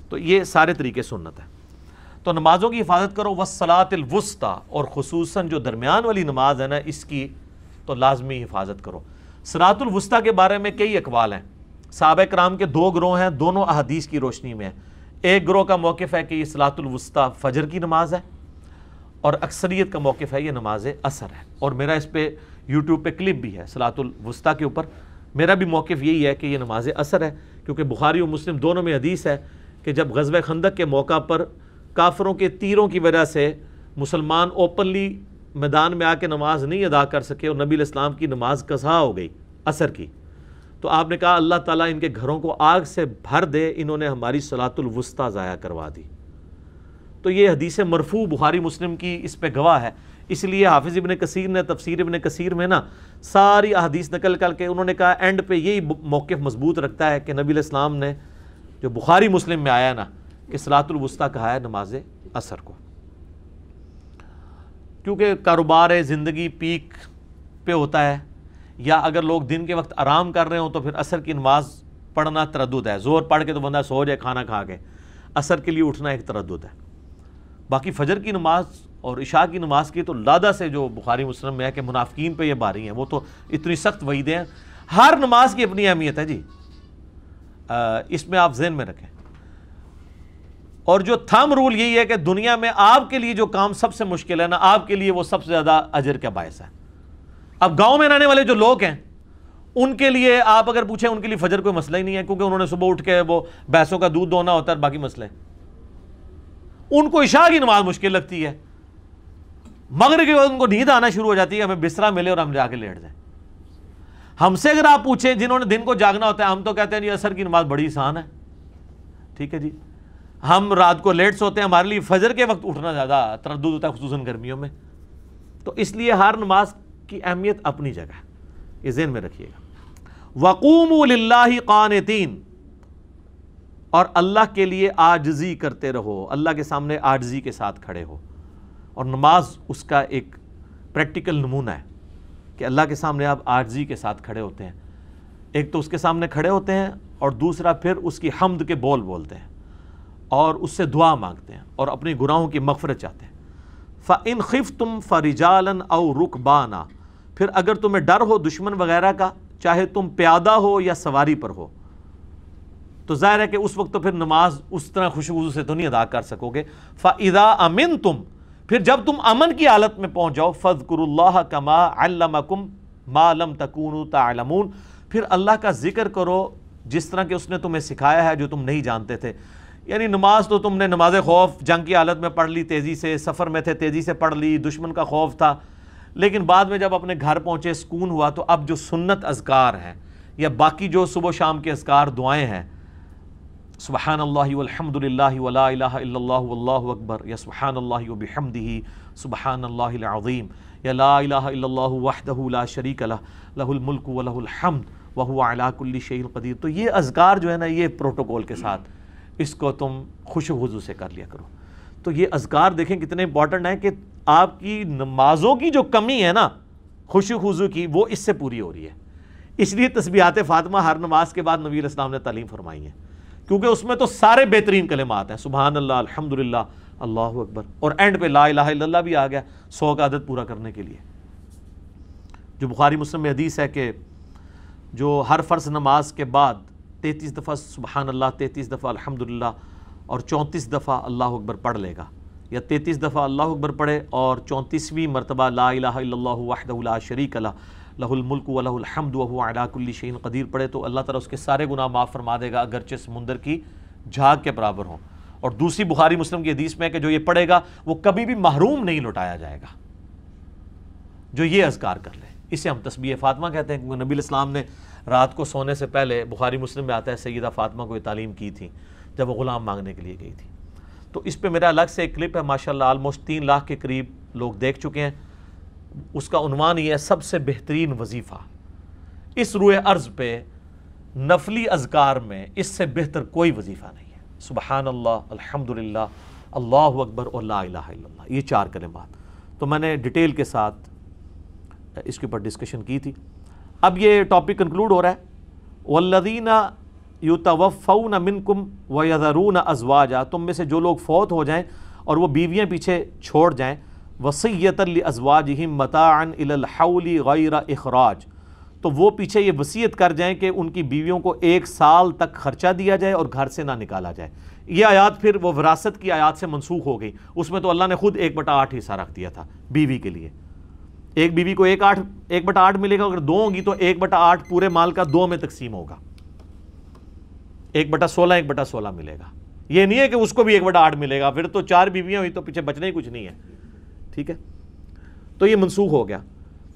تو یہ سارے طریقے سنت ہے تو نمازوں کی حفاظت کرو وسلاۃ الوسطی اور خصوصاً جو درمیان والی نماز ہے نا، اس کی تو لازمی حفاظت کرو۔ سرات الوسطی کے بارے میں کئی اقوال ہیں۔ صحابہ کرام کے دو گروہ ہیں، دونوں احادیث کی روشنی میں ہیں۔ ایک گروہ کا موقف ہے کہ یہ صلاۃ الوسطی فجر کی نماز ہے اور اکثریت کا موقف ہے یہ نماز اثر ہے اور میرا اس پہ یوٹیوب پہ کلپ بھی ہے صلاۃ الوسطی کے اوپر۔ میرا بھی موقف یہی ہے کہ یہ نماز اثر ہے، کیونکہ بخاری و مسلم دونوں میں حدیث ہے کہ جب غزوہ خندق کے موقع پر کافروں کے تیروں کی وجہ سے مسلمان اوپنلی میدان میں آ کے نماز نہیں ادا کر سکے اور نبی الاسلام کی نماز قضا ہو گئی اثر کی۔ تو آپ نے کہا اللہ تعالیٰ ان کے گھروں کو آگ سے بھر دے، انہوں نے ہماری صلاۃ الوسطی ضائع کروا دی۔ تو یہ حدیث مرفوع بخاری مسلم کی اس پہ گواہ ہے۔ اس لیے حافظ ابن کثیر نے، تفسیر ابن کثیر میں نا ساری احادیث نقل کر کے انہوں نے کہا اینڈ پہ یہی موقف مضبوط رکھتا ہے کہ نبی الاسلام نے جو بخاری مسلم میں آیا نا، کہ صلاۃ الوسطی کہا ہے نماز اثر کو۔ کیونکہ کاروبار زندگی پیک پہ ہوتا ہے۔ یا اگر لوگ دن کے وقت آرام کر رہے ہوں تو پھر عصر کی نماز پڑھنا تردد ہے۔ زور پڑھ کے تو بندہ سو جائے کھانا کھا کے۔ عصر کے لیے اٹھنا ایک تردد ہے۔ باقی فجر کی نماز اور عشاء کی نماز کی تو لادہ سے جو بخاری مسلم میں ہے کہ منافقین پہ یہ باری ہیں، وہ تو اتنی سخت وعیدیں ہیں۔ ہر نماز کی اپنی اہمیت ہے جی۔ اس میں آپ ذہن میں رکھیں۔ اور جو تھم رول یہی ہے کہ دنیا میں آپ کے لیے جو کام سب سے مشکل ہے نا، آپ کے لیے وہ سب سے زیادہ اجر کا باعث ہے۔ اب گاؤں میں رہنے والے جو لوگ ہیں، ان کے لیے آپ اگر پوچھیں، ان کے لیے فجر کوئی مسئلہ ہی نہیں ہے، کیونکہ انہوں نے صبح اٹھ کے وہ بھینسوں کا دودھ دونا ہوتا ہے باقی مسئلے۔ ان کو عشاء کی نماز مشکل لگتی ہے۔ مغرب کے بعد ان کو نیند آنا شروع ہو جاتی ہے، ہمیں بسترا ملے اور ہم جا کے لیٹ جائیں۔ ہم سے اگر آپ پوچھیں، جنہوں نے دن کو جاگنا ہوتا ہے، ہم تو کہتے ہیں جی اثر کی نماز بڑی آسان ہے۔ ٹھیک ہے جی۔ ہم رات کو لیٹ سوتے ہیں، ہمارے لیے فجر کے وقت اٹھنا زیادہ تردد ہوتا ہے، خصوصاً گرمیوں میں۔ تو اس لیے ہر نماز کی اہمیت اپنی جگہ یہ ذہن میں رکھیے گا۔ وقوم اللہ قانتین اور اللہ کے لیے آجزی کرتے رہو۔ اللہ کے سامنے آجزی کے ساتھ کھڑے ہو۔ اور نماز اس کا ایک پریکٹیکل نمونہ ہے کہ اللہ کے سامنے آپ آجزی کے ساتھ کھڑے ہوتے ہیں۔ ایک تو اس کے سامنے کھڑے ہوتے ہیں اور دوسرا پھر اس کی حمد کے بول بولتے ہیں اور اس سے دعا مانگتے ہیں اور اپنی گناہوں کی مغفرت چاہتے ہیں۔ فَإِن خِفْتُمْ فَرِجَالًا أَوْ رُكْبَانًا پھر اگر تمہیں ڈر ہو دشمن وغیرہ کا، چاہے تم پیادہ ہو یا سواری پر ہو۔ تو ظاہر ہے کہ اس وقت تو پھر نماز اس طرح خوشبو سے تو نہیں ادا کر سکو گے۔ فَإِذَا أَمِن تم پھر جب تم امن کی حالت میں پہنچ جاؤ فَذْكُرُ اللَّهَ كَمَا عَلَّمَكُمْ مَا لَمْ تَكُونُوا تَعْلَمُونَ۔ پھر اللہ کا ذکر کرو جس طرح کہ اس نے تمہیں سکھایا ہے جو تم نہیں جانتے تھے۔ یعنی نماز تو تم نے نماز خوف جنگ کی حالت میں پڑھ لی، تیزی سے سفر میں تھے، تیزی سے پڑھ لی، دشمن کا خوف تھا۔ لیکن بعد میں جب اپنے گھر پہنچے، سکون ہوا، تو اب جو سنت اذکار ہیں یا باقی جو صبح و شام کے اذکار دعائیں ہیں، سبحان اللہ والحمد للہ ولا الہ الا اللہ واللہ اکبر، یا سبحان اللہ وبحمدہ سبحان اللہ العظیم، یا لا الہ الا اللہ وحدہ لا شریک لہ لہ الملک و لہ الحمد، وہو علا کل شیء قدیر۔ تو یہ اذکار جو ہے نا، یہ پروٹوکول کے ساتھ۔ اس کو تم خوش وضو سے کر لیا کرو۔ تو یہ اذکار دیکھیں کتنے امپورٹنٹ ہیں کہ آپ کی نمازوں کی جو کمی ہے نا، خوش وضو کی، وہ اس سے پوری ہو رہی ہے۔ اس لیے تسبیحات فاطمہ ہر نماز کے بعد نبی الاسلام نے تعلیم فرمائی ہے کیونکہ اس میں تو سارے بہترین کلمات ہیں۔ سبحان اللہ الحمد للہ اللہ اکبر۔ اور اینڈ پہ لا الہ الا اللہ بھی آ گیا سو کا عدد پورا کرنے کے لیے۔ جو بخاری مسلم میں حدیث ہے کہ جو ہر فرض نماز کے بعد تینتیس دفعہ سبحان اللہ، تینتیس دفعہ الحمدللہ اور چونتیس دفعہ اللہ اکبر پڑھ لے گا۔ یا تینتیس دفعہ اللہ اکبر پڑھے اور چونتیسویں مرتبہ لا الہ الا اللہ وحدہ لا شریک اللہ لہ الملک و لہ الحمد و علا کل شعین قدیر پڑھے تو اللہ تعالیٰ اس کے سارے گناہ معاف فرما دے گا اگرچہ سمندر کی جھاگ کے برابر ہوں۔ اور دوسری بخاری مسلم کی حدیث میں ہے کہ جو یہ پڑھے گا وہ کبھی بھی محروم نہیں لوٹایا جائے گا۔ جو یہ اذکار کر لے۔ اسے ہم تسبیح فاطمہ کہتے ہیں، کیونکہ نبی الاسلام نے رات کو سونے سے پہلے بخاری مسلم میں آتا ہے، سیدہ فاطمہ کو یہ تعلیم کی تھی، جب وہ غلام مانگنے کے لیے گئی تھی۔ تو اس پہ میرا الگ سے ایک کلپ ہے، ماشاءاللہ آلموسٹ تین لاکھ کے قریب لوگ دیکھ چکے ہیں۔ اس کا عنوان یہ ہے، سب سے بہترین وظیفہ۔ اس روئے عرض پہ، نفلی اذکار میں اس سے بہتر کوئی وظیفہ نہیں ہے۔ سبحان اللہ الحمدللہ، اللہ اکبر اور لا الہ الا اللہ، یہ چار کلمات۔ تو میں نے ڈیٹیل کے ساتھ اس کے اوپر ڈسکشن کی تھی۔ اب یہ ٹاپک کنکلوڈ ہو رہا ہے۔ والذین یتوفون منکم ویذرون ازواجا تم میں سے جو لوگ فوت ہو جائیں اور وہ بیویاں پیچھے چھوڑ جائیں وصیت لازواجہم متاعا الی الحول غیر اخراج تو وہ پیچھے یہ وصیت کر جائیں کہ ان کی بیویوں کو ایک سال تک خرچہ دیا جائے اور گھر سے نہ نکالا جائے۔ یہ آیات پھر وہ وراثت کی آیات سے منسوخ ہو گئی۔ اس میں تو اللہ نے خود ایک بٹا آٹھ حصہ رکھ دیا تھا بیوی کے لیے۔ ایک بیوی کو ایک آٹھ ایک بٹا آٹھ ملے گا، اگر دو ہوں گی تو ایک بٹا آٹھ پورے مال کا دو میں تقسیم ہوگا۔ ایک بٹا سولہ، ایک بٹا سولہ ملے گا۔ یہ نہیں ہے کہ اس کو بھی ایک بٹا آٹھ ملے گا۔ پھر تو چار بیویاں ہوئی تو پیچھے بچنے ہی کچھ نہیں ہے۔ ٹھیک ہے؟ تو یہ منسوخ ہو گیا۔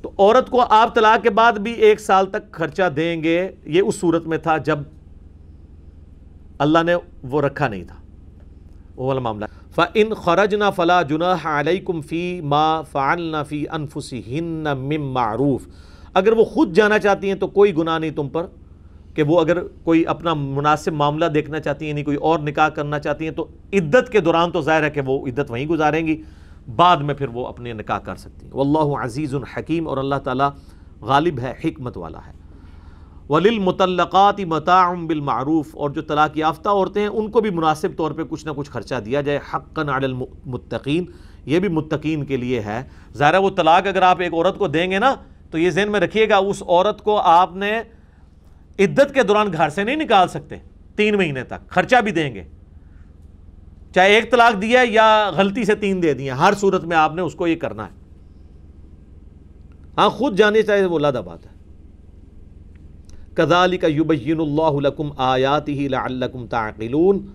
تو عورت کو آپ طلاق کے بعد بھی ایک سال تک خرچہ دیں گے۔ یہ اس صورت میں تھا جب اللہ نے وہ رکھا نہیں تھا۔ وہ والا معاملہ۔ فَإِن خَرَجْنَا فَلَا جُنَاحَ عَلَيْكُمْ فِي مَا فَعَلْنَا فِي أَنفُسِهِنَّ مِن مَعْرُوف۔ اگر وہ خود جانا چاہتی ہیں تو کوئی گناہ نہیں تم پر۔ کہ وہ اگر کوئی اپنا مناسب معاملہ دیکھنا چاہتی ہیں یعنی کوئی اور نکاح کرنا چاہتی ہیں، تو عدت کے دوران تو ظاہر ہے کہ وہ عدت وہیں گزاریں گی۔ بعد میں پھر وہ اپنے نکاح کر سکتی ہیں۔ واللہ عزیز حکیم اور اللہ تعالیٰ غالب ہے، حکمت والا ہے۔ وَلِلْمُطَلَّقَاتِ مَتَاعٌ بِالْمَعْرُوف اور جو طلاق یافتہ عورتیں ہیں، ان کو بھی مناسب طور پہ کچھ نہ کچھ خرچہ دیا جائے۔ حقاً علی المتقین یہ بھی متقین کے لیے ہے۔ ظاہر وہ طلاق اگر آپ ایک عورت کو دیں گے نا، تو یہ ذہن میں رکھیے گا، اس عورت کو آپ نے عدت کے دوران گھر سے نہیں نکال سکتے، تین مہینے تک خرچہ بھی دیں گے۔ چاہے ایک طلاق دیا یا غلطی سے تین دے دیا ہر صورت میں آپ نے اس کو یہ کرنا ہے۔ ہاں خود جانے چاہے وہ لادہ بات ہے۔ کذالک یبین اللہ لکم آیاتہ لعلکم تعقلون۔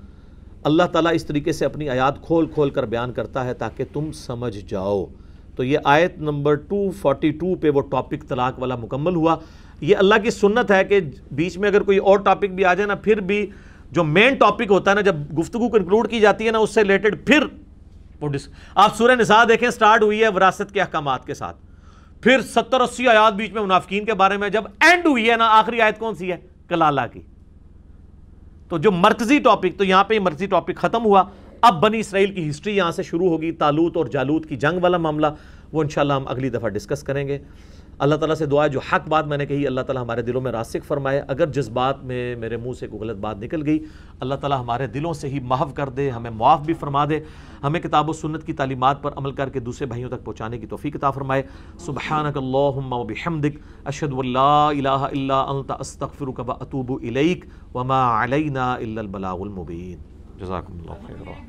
اللہ تعالیٰ اس طریقے سے اپنی آیات کھول کھول کر بیان کرتا ہے تاکہ تم سمجھ جاؤ۔ تو یہ آیت نمبر 242 پہ وہ ٹاپک طلاق والا مکمل ہوا۔ یہ اللہ کی سنت ہے کہ بیچ میں اگر کوئی اور ٹاپک بھی آ جائے نا، پھر بھی جو مین ٹاپک ہوتا ہے نا، جب گفتگو کنکلوڈ کی جاتی ہے نا، اس سے ریلیٹڈ پھر آپ سورہ نساء دیکھیں سٹارٹ ہوئی ہے وراثت کے احکامات کے ساتھ۔ پھر ستر اسی آیات بیچ میں منافقین کے بارے میں جب اینڈ ہوئی ہے نا، آخری آیت کون سی ہے؟ کلالہ کی۔ تو جو مرکزی ٹاپک تو یہاں پہ مرکزی ٹاپک ختم ہوا۔ اب بنی اسرائیل کی ہسٹری یہاں سے شروع ہوگی، تالوت اور جالوت کی جنگ والا معاملہ۔ وہ انشاءاللہ ہم اگلی دفعہ ڈسکس کریں گے۔ اللہ تعالیٰ سے دعا ہے، جو حق بات میں نے کہی، اللہ تعالیٰ ہمارے دلوں میں راسک فرمائے۔ اگر جس بات میں میرے منہ سے کوئی غلط بات نکل گئی، اللہ تعالیٰ ہمارے دلوں سے ہی محو کر دے، ہمیں معاف بھی فرما دے۔ ہمیں کتاب و سنت کی تعلیمات پر عمل کر کے دوسرے بھائیوں تک پہنچانے کی توفیق عطا فرمائے۔ سبحانک اللہم و بحمدک، اشہد واللہ الہ الا انت، استغفرک و اتوب الیک۔ وما علینا الا البلاغ المبین۔ جزاکم اللہ خیر